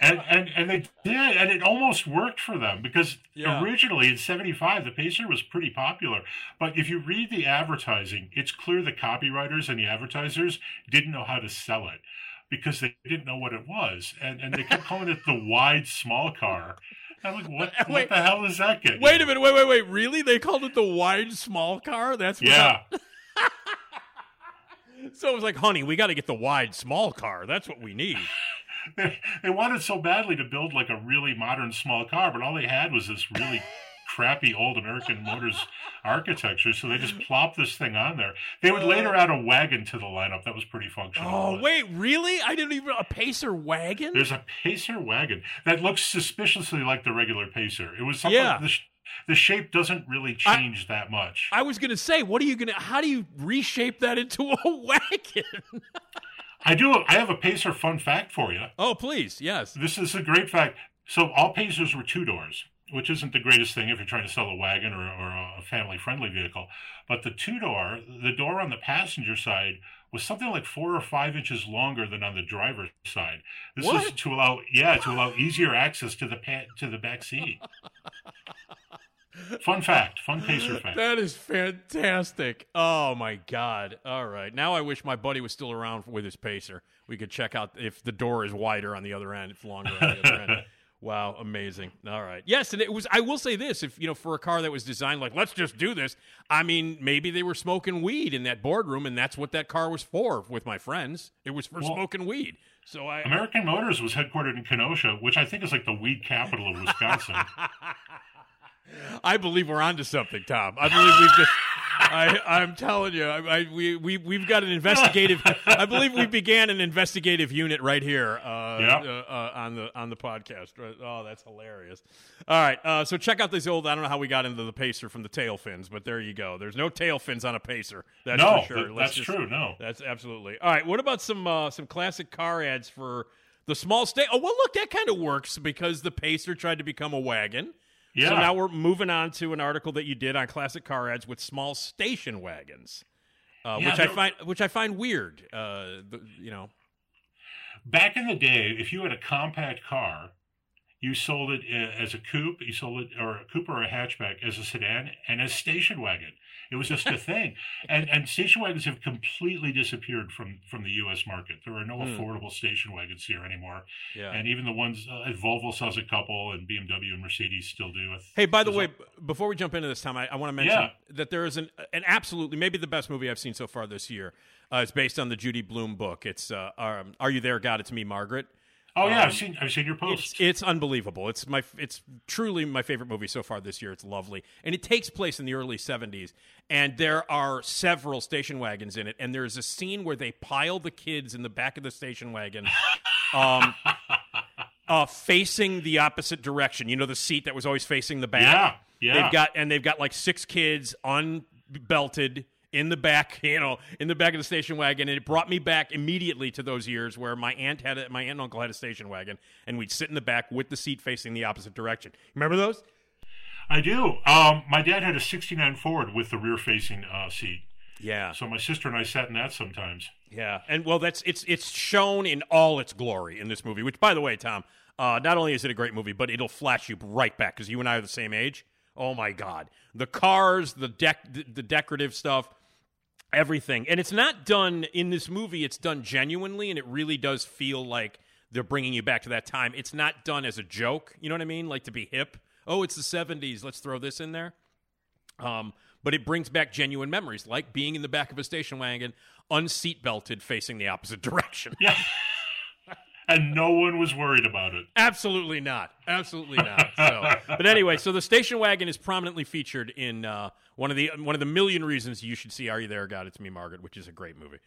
And, and and they did, and it almost worked for them because Yeah. originally in '75 the Pacer was pretty popular. But if you read the advertising, it's clear the copywriters and the advertisers didn't know how to sell it because they didn't know what it was, and and they kept calling it the wide small car. I'm like, what, Wait. what the hell is that getting? wait a minute. Wait, wait, wait. Really? They called it the wide small car. That's what Yeah, So it was like, honey, we got to get the wide small car. That's what we need. They, they wanted so badly to build like a really modern small car, but all they had was this really crappy old American Motors architecture. So they just plopped this thing on there. They would later oh. add a wagon to the lineup that was pretty functional. Oh wait, really? I didn't even a Pacer wagon. There's a Pacer wagon that looks suspiciously like the regular Pacer. It was something. Yeah. The, the shape doesn't really change that much. I was gonna say, what are you gonna? How do you reshape that into a wagon? I do. I have a Pacer fun fact for you. oh, please, yes. This is a great fact. So all Pacers were two doors. which isn't the greatest thing if you're trying to sell a wagon or, or a family friendly vehicle. But the two door, the door on the passenger side was something like four or five inches longer than on the driver's side. This was to allow, yeah, to allow easier access to the pa- to the back seat. fun fact, fun pacer fact. That is fantastic. Oh my god. All right. Now I wish my buddy was still around with his pacer. We could check out if the door is wider on the other end, if longer on the other end. Wow, amazing. All right. Yes, and it was I will say this, if you know, for a car that was designed like, let's just do this, I mean, maybe they were smoking weed in that boardroom and that's what that car was for with my friends. It was for Well- smoking weed. So I American Motors was headquartered in Kenosha, which I think is like the weed capital of Wisconsin. I believe we're onto something, Tom. I believe we've just. I, I'm telling you, I, I, we we we've got an investigative. I believe we began an investigative unit right here uh, uh, uh, on the on the podcast. Oh, that's hilarious! All right, uh, so check out this old. I don't know how we got into the pacer from the tail fins, but there you go. There's no tail fins on a pacer. That's No, for sure. Let's that's just- true, no. that's absolutely all right. What about some uh, some classic car ads for the small state? Oh well, look, that kind of works because the pacer tried to become a wagon. Yeah. So now we're moving on to an article that you did on classic car ads with small station wagons, uh, Yeah, which I find which I find weird. Uh, the, you know, Back in the day, if you had a compact car, you sold it uh, as a coupe, you sold it or a coupe or a hatchback as a sedan and a station wagon. It was just a thing, and and station wagons have completely disappeared from from the U.S. market. There are no Hmm. affordable station wagons here anymore, yeah. and even the ones uh, Volvo sells a couple, and BMW and Mercedes still do. Hey, by the way, a- before we jump into this, time, I, I want to mention Yeah. that there is an an absolutely maybe the best movie I've seen so far this year. Uh, it's based on the Judy Blume book. It's uh, um, Are You There, God? It's Me, Margaret. Oh yeah, um, I've seen I've seen your It's, post. it's unbelievable. It's my it's truly my favorite movie so far this year. It's lovely, and it takes place in the early '70s. And there are several station wagons in it. And there's a scene where they pile the kids in the back of the station wagon, um, uh, facing the opposite direction. You know, the seat that was always facing the back. Yeah, yeah. They've got and they've got like six kids unbelted in the back, you know, in the back of the station wagon, and it brought me back immediately to those years where my aunt had a, my aunt and uncle had a station wagon, and we'd sit in the back with the seat facing the opposite direction. Remember those? I do. Um, my dad had a '69 Ford with the rear-facing uh, seat, Yeah, so my sister and I sat in that sometimes. yeah, and well, that's it's it's shown in all its glory in this movie. Which, by the way, Tom, uh, not only is it a great movie, but it'll flash you right back because you and I are the same age. Oh my God, the cars, the dec- the, the decorative stuff. Everything. And it's not done in this movie, it's done genuinely, and it really does feel like they're bringing you back to that time. It's not done as a joke, you know what I mean? Like to be hip. Oh, it's the 70s, let's throw this in there. Um, but it brings back genuine memories, like being in the back of a station wagon, unseat belted, facing the opposite direction. Yeah. And no one was worried about it. Absolutely not. Absolutely not. So, but anyway, so the station wagon is prominently featured in uh, one of the one of the million reasons you should see "Are You There, God?" It's Me, Margaret, which is a great movie.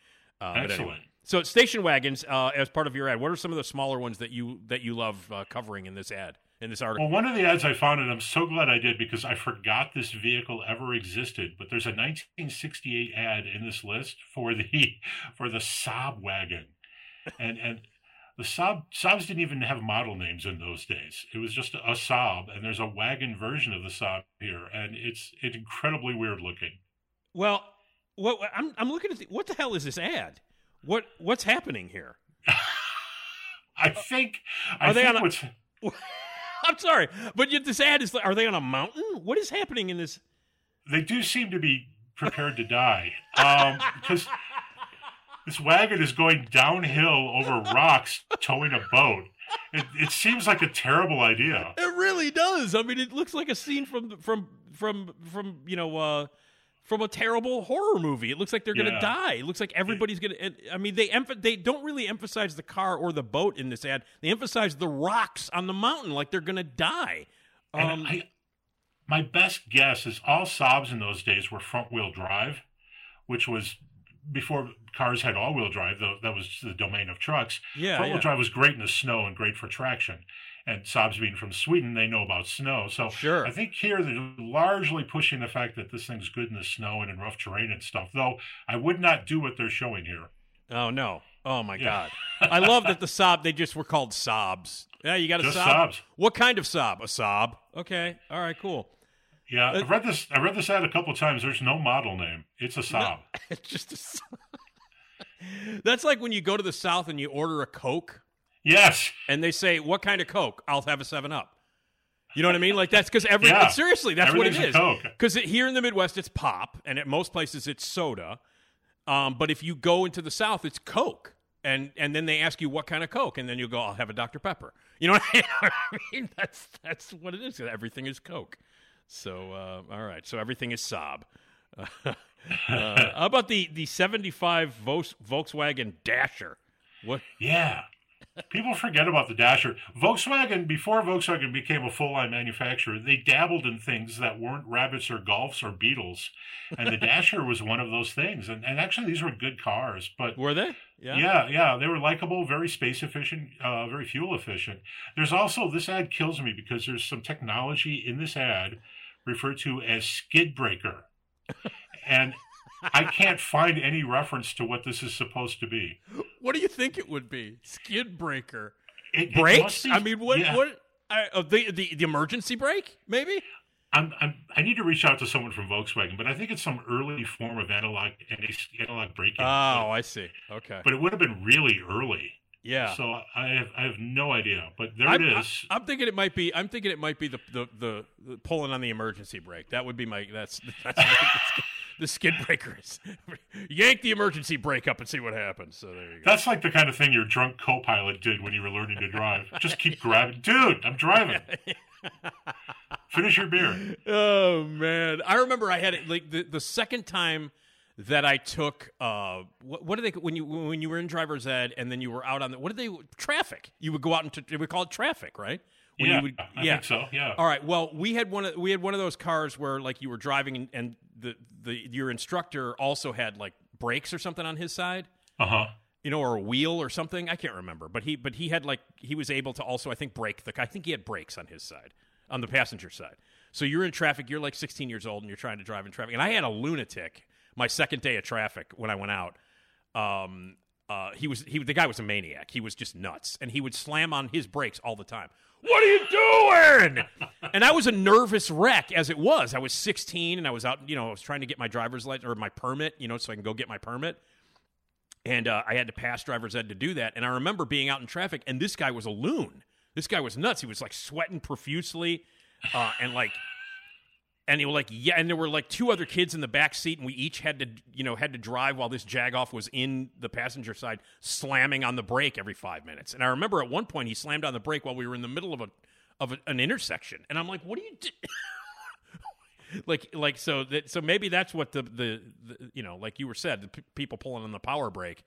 Uh, but Excellent. anyway. So station wagons, uh, as part of your ad, what are some of the smaller ones that you that you love uh, covering in this ad in this article? Well, one of the ads I found, and I'm so glad I did because I forgot this vehicle ever existed. But there's a 1968 ad in this list for the for the Saab wagon, and and the Saab Saabs didn't even have model names in those days. It was just a Saab, and there's a wagon version of the Saab here, and it's it's incredibly weird looking. Well, what I'm I'm looking at the, what the hell is this ad? What what's happening here? I think I Are they think on a- what's I'm sorry, but yet this ad is are they on a mountain? What is happening in this? they do seem to be prepared to die um, because this wagon is going downhill over rocks towing a boat it, it seems like a terrible idea It really does. I mean, it looks like a scene from from from from you know uh, from a terrible horror movie. It looks like they're going to die. It looks like everybody's going to. I mean, they emph- they don't really emphasize the car or the boat in this ad. They emphasize the rocks on the mountain, like they're going to die. Um, I, my best guess is all Saabs in those days were front wheel drive which was before cars had all wheel drive though that was the domain of trucks Yeah, front wheel yeah. drive was great in the snow and great for traction and Saabs being from Sweden, they know about snow. So Sure. I think here they're largely pushing the fact that this thing's good in the snow and in rough terrain and stuff. Though I would not do what they're showing here. oh no, Oh my Yeah. god! I love that the Saab they just were called Saabs. Yeah, you got a Just Saab. Saabs. What kind of Saab? A Saab. Okay. All right. Cool. Yeah, Uh, I've read this. I read this ad a couple of times. There's no model name. It's a Saab. It's just a. Saab. That's like when you go to the South and you order a Coke, Yes. and they say, "What kind of Coke?" I'll have a Seven Up. You know what I mean? Like that's because every Yeah. seriously, that's what it is. Because here in the Midwest, it's pop, and at most places, it's soda. Um, but if you go into the South, it's Coke, and and then they ask you what kind of Coke, and then you go, "I'll have a Dr Pepper." You know what I mean? That's that's what it is. Everything is Coke. So uh, all right, so everything is Saab. uh, how about the the seventy five Volkswagen Dasher? What? Yeah. People forget about the Dasher. Volkswagen, before Volkswagen became a full line manufacturer, they dabbled in things that weren't rabbits or golfs or beetles. And the Dasher was one of those things. And, and actually, these were good cars. But Were they? yeah, yeah, they were likable, very space efficient, uh, very fuel efficient. There's also, this ad kills me because there's some technology in this ad referred to as skid breaker. And I can't find any reference to what this is supposed to be. What do you think it would be? Skid breaker. It, it Brakes? must be- I mean, what? yeah. What? Uh, the, the the emergency brake? Maybe. I'm, I'm, I need to reach out to someone from Volkswagen, but I think it's some early form of anti-lock anti-lock braking. Oh, I see. Okay. but it would have been really early. Yeah. So I have I have no idea, but there I'm, it is. I'm thinking it might be. I'm thinking it might be the the, the, the pulling on the emergency brake. That would be my. That's that's the, the skid breaker is. Yank the emergency brake up and see what happens. So there you go. That's like the kind of thing your drunk co-pilot did when you were learning to drive. Just keep grabbing, dude. I'm driving. Finish your beer. Oh man, I remember I had it like the, the second time that I took uh what, what do they when you when you were in driver's ed and then you were out on the what did they traffic you would go out into would call it traffic right when yeah, you would I yeah think so. Yeah. all right well we had one of we had one of those cars where like you were driving and, and the the your instructor also had like brakes or something on his side Uh huh. you know, or a wheel or something. I can't remember, but he but he had like he was able to also I think brake the. I think he had brakes on his side, on the passenger side. So you're in traffic. You're like 16 years old and you're trying to drive in traffic. And I had a lunatic my second day of traffic when I went out. Um, uh, he was he the guy was a maniac. He was just nuts, and he would slam on his brakes all the time. What are you doing? and I was a nervous wreck as it was. I was 16 and I was out. You know, I was trying to get my driver's license or my permit. You know, so I can go get my permit and uh, I had to pass driver's ed to do that. And I remember being out in traffic, and this guy was a loon. This guy was nuts. He was like sweating profusely, uh, and like, and he was like, yeah. And there were like two other kids in the back seat, and we each had to, you know, had to drive while this jagoff was in the passenger side, slamming on the brake every five minutes. And I remember at one point he slammed on the brake while we were in the middle of a of a, an intersection, and I'm like, what are you do? like like so that so maybe that's what the, the the you know like you were said the p- people pulling on the power brake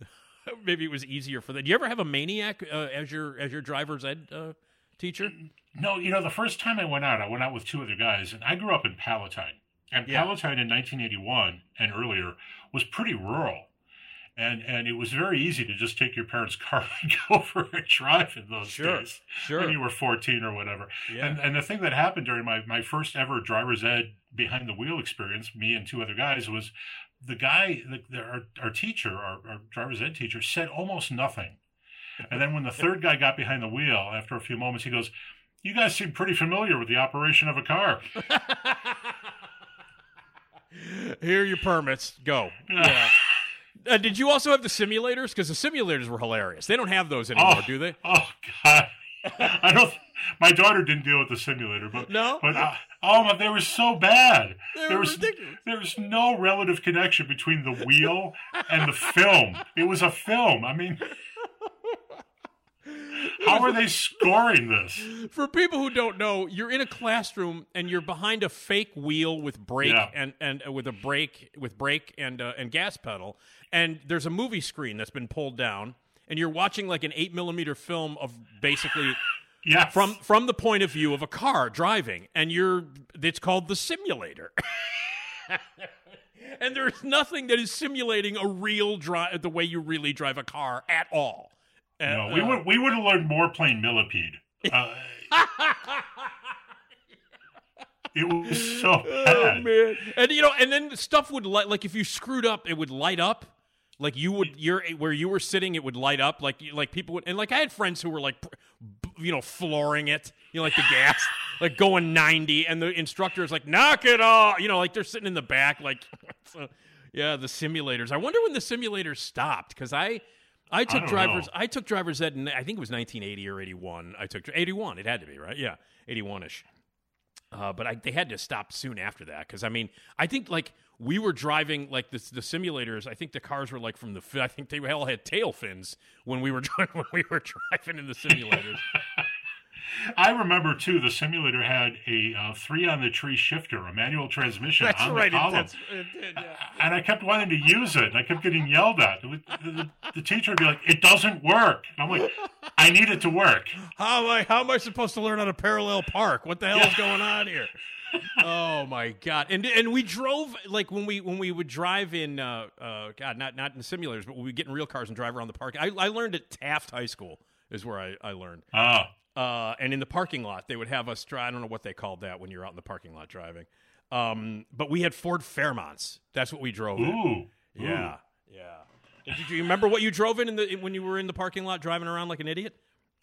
maybe it was easier for them do you ever have a maniac uh, as your as your driver's ed uh, teacher No, you know, the first time I went out, I went out with two other guys, and I grew up in Palatine. And Yeah. Palatine in 1981 and earlier was pretty rural. And and it was very easy to just take your parents' car and go for a drive in those Sure, days. sure. When you were 14 or whatever. Yeah. And, and the thing that happened during my, my first ever driver's ed behind the wheel experience, me and two other guys, was the guy, the, the, our, our teacher, our, our driver's ed teacher, said almost nothing. And then when the third guy got behind the wheel, after a few moments, he goes, You guys seem pretty familiar with the operation of a car. here are your permits go yeah uh, did you also have the simulators because the simulators were hilarious they don't have those anymore Oh. do they Oh, God. I don't. My daughter didn't deal with the simulator, but No? but uh, oh, my, they were so bad. They there were was ridiculous. there was no relative connection between the wheel and the film. It was a film. I mean, how are they scoring this? for people who don't know, you're in a classroom and you're behind a fake wheel with brake Yeah. and and uh, with a brake with brake and uh, and gas pedal, and there's a movie screen that's been pulled down, and you're watching like an eight millimeter film of basically Yeah, from from the point of view of a car driving, and you're it's called the simulator. and there's nothing that is simulating a real drive the way you really drive a car at all. Uh, No, we uh, would we would have learned more playing millipede. Uh, it was so Oh bad. man! And you know, and then stuff would light. Like if you screwed up, it would light up. Like you would, you're where you were sitting, it would light up. Like like people would, and like I had friends who were like, you know, flooring it. You know, like the gas, like going ninety, and the instructor is like, knock it off. You know, like they're sitting in the back, like, so, yeah, the simulators. I wonder when the simulators stopped because I. I took don't driver's. know. I took driver's ed. In, I think it was 1980 or 81. I took 81. It had to be right. Yeah, 81 ish. Uh, but I, they had to stop soon after that because I mean I think like we were driving like the, the simulators. I think the cars were like from the. I think they all had tail fins when we were when we were driving in the simulators. I remember too. The simulator had a uh, three on the tree shifter, a manual transmission That's on right. the It, column, it did, yeah. and I kept wanting to use it. And I kept getting yelled at. It would- The, the, teacher would be like, "It doesn't work." And I'm like, "I need it to work." How am I? How am I supposed to learn how to parallel park? What the hell is going on here? oh my god! And and we drove like when we when we would drive in uh, uh God not not in simulators, but we would get in real cars and drive around the park. I, I learned at Taft High School is where I, I learned. Ah, Uh, and in the parking lot, they would have us drive. I don't know what they called that when you're out in the parking lot driving. Um, but we had Ford Fairmonts. That's what we drove. in. ooh, Yeah, yeah. Did you, do you remember what you drove in, in the when you were in the parking lot driving around like an idiot?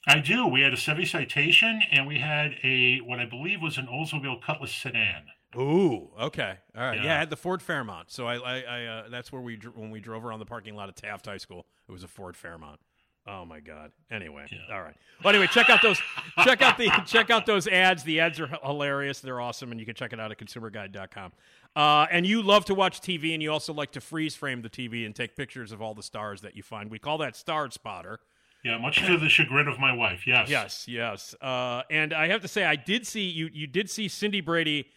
I do. We had a Chevy Citation, and we had a what I believe was an Oldsmobile Cutlass sedan. Ooh, okay, all right. Yeah, Yeah. I had the Ford Fairmont. So I, I, I uh, that's where we when we drove around the parking lot of Taft High School. It was a Ford Fairmont. Oh my God. Anyway, all right. Well, anyway, check out those check out the check out those ads. The ads are hilarious. They're awesome, and you can check it out at consumerguide.com. Uh, and you love to watch TV, and you also like to freeze frame the TV and take pictures of all the stars that you find. We call that Star Spotter. Yeah, much to the chagrin of my wife. Yes. Yes, yes. Uh, and I have to say, I did see you. You did see Cindy Brady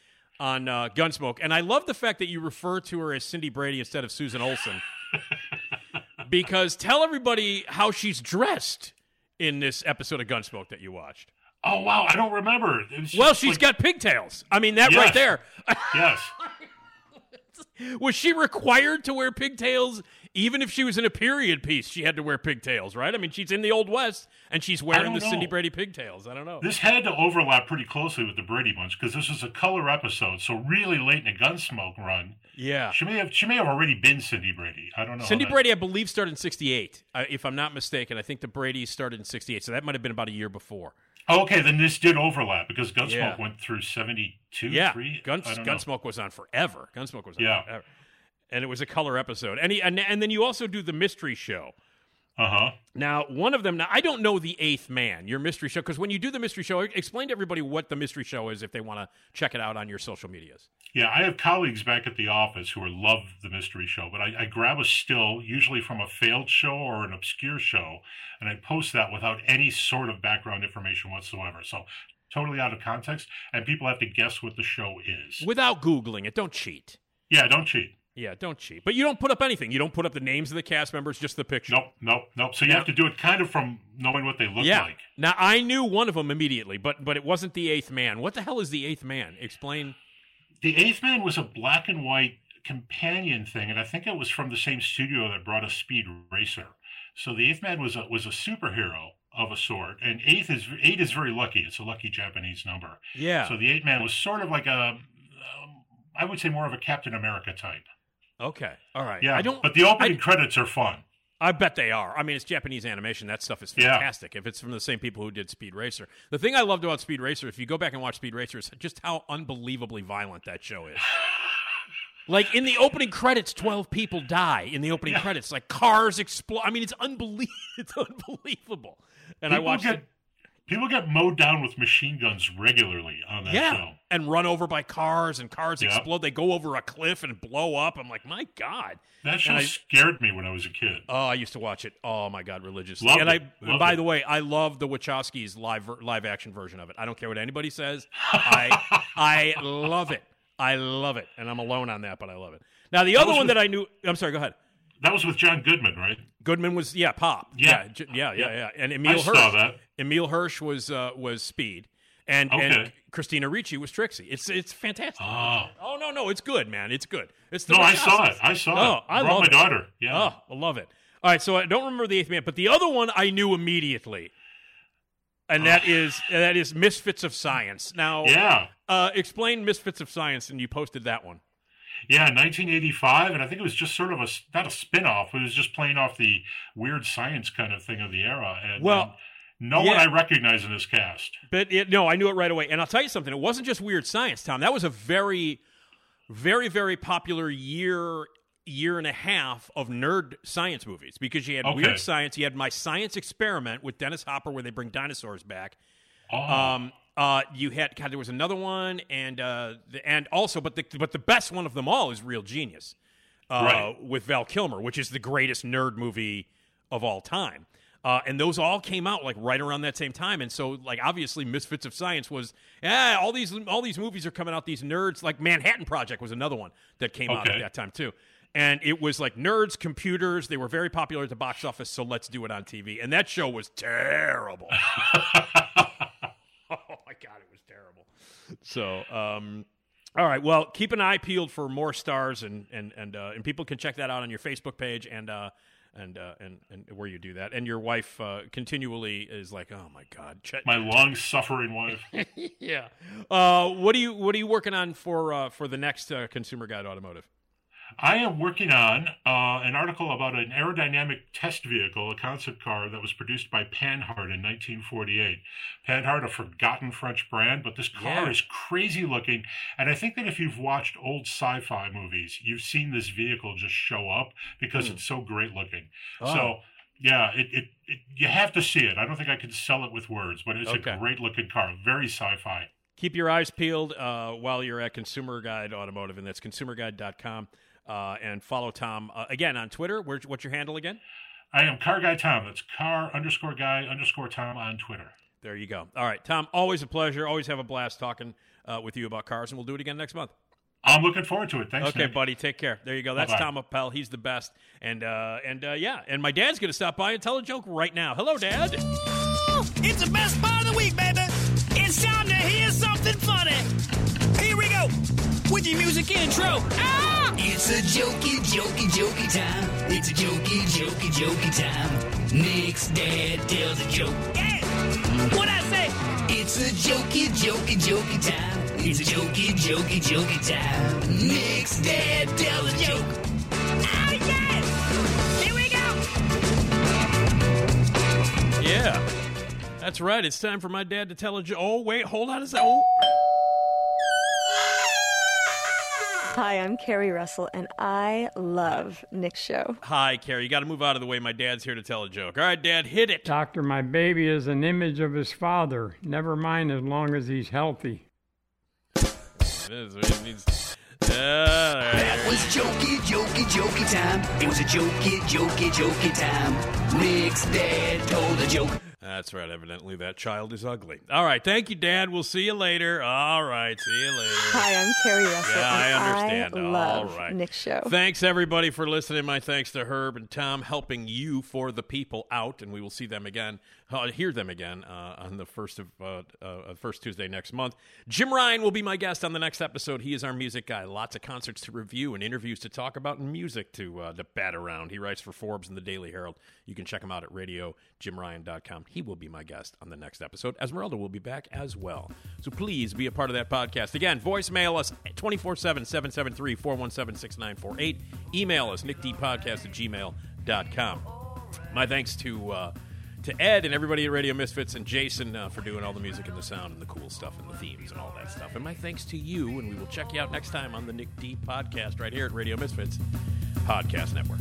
on uh, Gunsmoke, and I love the fact that you refer to her as Cindy Brady instead of Susan Olsen. because tell everybody how she's dressed in this episode of Gunsmoke that you watched. Oh wow, I don't remember. Well, she's like- got pigtails. I mean, that right there. yes. Was she required to wear pigtails? Even if she was in a period piece, she had to wear pigtails, right? I mean, she's in the Old West and she's wearing the Cindy. Brady pigtails. I don't know. This had to overlap pretty closely with the Brady Bunch because this was a color episode, so really late in a Gunsmoke run. yeah. She may have she may have already been Cindy Brady. I don't know. Cindy Brady, I believe, started in '68, uh, if I'm not mistaken. I think the Brady's started in '68, so that might have been about a year before. Oh, okay, then this did overlap because Gunsmoke Yeah. went through seventy two, Yeah, three. Guns, I know. Gunsmoke was on forever. Gunsmoke was on Yeah. forever, and it was a color episode. And, he, and and then you also do the mystery show. Uh huh. Now, one of them. Now, I don't know the Eighth Man, your mystery show, because when you do the mystery show, explain to everybody what the mystery show is if they want to check it out on your social medias. Yeah, I have colleagues back at the office who are love the mystery show, but I, I grab a still, usually from a failed show or an obscure show, and I post that without any sort of background information whatsoever. So totally out of context, and people have to guess what the show is. Without googling it, don't cheat. Yeah, don't cheat. Yeah, don't cheat. But you don't put up anything. You don't put up the names of the cast members, just the picture. Nope, nope, nope. So you have to do it kind of from knowing what they look yeah. like. Now I knew one of them immediately, but but it wasn't the eighth man. What the hell is the eighth man? Explain. The Eighth Man was a black and white companion thing, and I think it was from the same studio that brought us Speed Racer. So the Eighth Man was a, was a superhero of a sort, and eighth is eight is very lucky. It's a lucky Japanese number. Yeah. So the Eighth Man was sort of like a, um, I would say more of a Captain America type. Okay. All right. Yeah, I don't. But the opening I, credits are fun. I bet they are. I mean, it's Japanese animation. That stuff is Yeah. fantastic. If it's from the same people who did Speed Racer, the thing I loved about Speed Racer, if you go back and watch Speed Racer, is just how unbelievably violent that show is. Like in the opening credits, twelve people die in the opening credits. Like cars explode. I mean, it's unbelievable. It's unbelievable. And I watched get it. People get mowed down with machine guns regularly on that yeah, show. and run over by cars, and cars Yep. explode. They go over a cliff and blow up. I'm like, my god. That show I- scared me when I was a kid. Oh, I used to watch it. Oh my god, religiously. Loved and I, it. and Loved by it. the way, I love the Wachowskis live live action version of it. I don't care what anybody says. I I love it. I love it, and I'm alone on that, but I love it. Now the other one with- that I knew. I'm sorry. Go ahead. That was with John Goodman, right? Goodman was yeah, Pop. Yeah. Yeah, yeah, Yeah. yeah. And Emile I Hirsch. saw that. Emile Hirsch was uh, was Speed, and and Christina Ricci was Trixie. It's it's fantastic. Oh. Oh no, no, it's good, man. It's good. It's the No, I saw it. I saw Oh, it. I Brought love my it. daughter. Yeah. Oh, I love it. All right, so I don't remember the eighth man, but the other one I knew immediately, and that is that is Misfits of Science. Now, Yeah. uh, explain Misfits of Science, and you posted that one. Yeah, 1985, and I think it was just sort of a not a spin-off. It was just playing off the weird science kind of thing of the era. And Well, um, no one. I recognize in this cast. But it, no, I knew it right away. And I'll tell you something. It wasn't just Weird Science, Tom. That was a very, very, very popular year, year and a half of nerd science movies because you had Okay. Weird Science, you had My Science Experiment with Dennis Hopper, where they bring dinosaurs back. Oh, Um, uh, you had God, there was another one, and uh, the, and also, but the but the best one of them all is Real Genius, uh, Right. with Val Kilmer, which is the greatest nerd movie of all time. Uh, and those all came out like right around that same time, and so like obviously Misfits of Science was yeah all these all these movies are coming out. These nerds like Manhattan Project was another one that came out at that time too. And it was like nerds, computers. They were very popular at the box office, so let's do it on TV. And that show was terrible. oh my god, it was terrible. So, um, all right. Well, keep an eye peeled for more stars, and and and uh, and people can check that out on your Facebook page and. Uh, and, uh, and and where you do that, and your wife uh, continually is like, "Oh my God, my long-suffering wife. yeah." Uh, what are you What are you working on for uh, for the next uh, Consumer Guide Automotive? I am working on uh, an article about an aerodynamic test vehicle, a concept car that was produced by Panhard in 1948. Panhard, a forgotten French brand, but this car Yeah. is crazy looking. And I think that if you've watched old sci fi movies, you've seen this vehicle just show up because it's so great looking. Oh. So, yeah, it, it, it, you have to see it. I don't think I can sell it with words, but it's Okay. a great looking car, very sci fi. Keep your eyes peeled uh, while you're at Consumer Guide Automotive, and that's consumerguide.com. Uh, and follow Tom uh, again on Twitter. Where's, what's your handle again? I am Car Guy Tom. That's car underscore guy underscore Tom on Twitter. There you go. All right, Tom. Always a pleasure. Always have a blast talking uh, with you about cars, and we'll do it again next month. I'm looking forward to it. Thanks. okay, Nick. buddy. Take care. There you go. That's Bye-bye. Tom Appel. He's the best. And uh, and uh, yeah. And my dad's gonna stop by and tell a joke right now. Hello, Dad. It's the best part of the week, baby. It's time to hear something funny. Here we go with your music intro. Ah! It's a jokey, jokey, jokey time. It's a jokey, jokey, jokey time. Nick's dad tells a joke. Yeah. What I say? It's a jokey, jokey, jokey time. It's a jokey, jokey, jokey time. Nick's dad tells a joke. Ah, yeah! Here we go. Yeah. That's right. It's time for my dad to tell a joke. Oh wait, hold on a second. Oh. Hi, I'm Carrie Russell, and I love Nick's show. Hi, Carrie. You got to move out of the way. My dad's here to tell a joke. All right, Dad, hit it. Doctor, my baby is an image of his father. Never mind as long as he's healthy. It is- it needs- Uh, That was jokey, jokey, jokey time. It was a jokey, jokey, jokey time. Nick's dad told a joke. That's right. Evidently, that child is ugly. All right. Thank you, Dad. We'll see you later. All right. See you later. Hi, I'm Carrie Russell, Yeah, I understand. I love All right. Nick's show. Thanks, everybody, for listening. My thanks to Herb and Tom helping you for the people out, and we will see them again, uh, hear them again uh, on the first of uh, uh, first Tuesday next month. Jim Ryan will be my guest on the next episode. He is our music guy. Lots of concerts to review and interviews to talk about, and music to uh, to bat around. He writes for Forbes and the Daily Herald. You can check him out at radiojimryan.com. He will be my guest on the next episode. Esmeralda will be back as well. So please be a part of that podcast. Again, voicemail us 24 7 773 417 6948. Email us nickdpodcast at gmail.com. My thanks to. To Ed and everybody at Radio Misfits and Jason uh, for doing all the music and the sound and the cool stuff and the themes and all that stuff. And my thanks to you, and we will check you out next time on the Nick D podcast right here at Radio Misfits Podcast Network.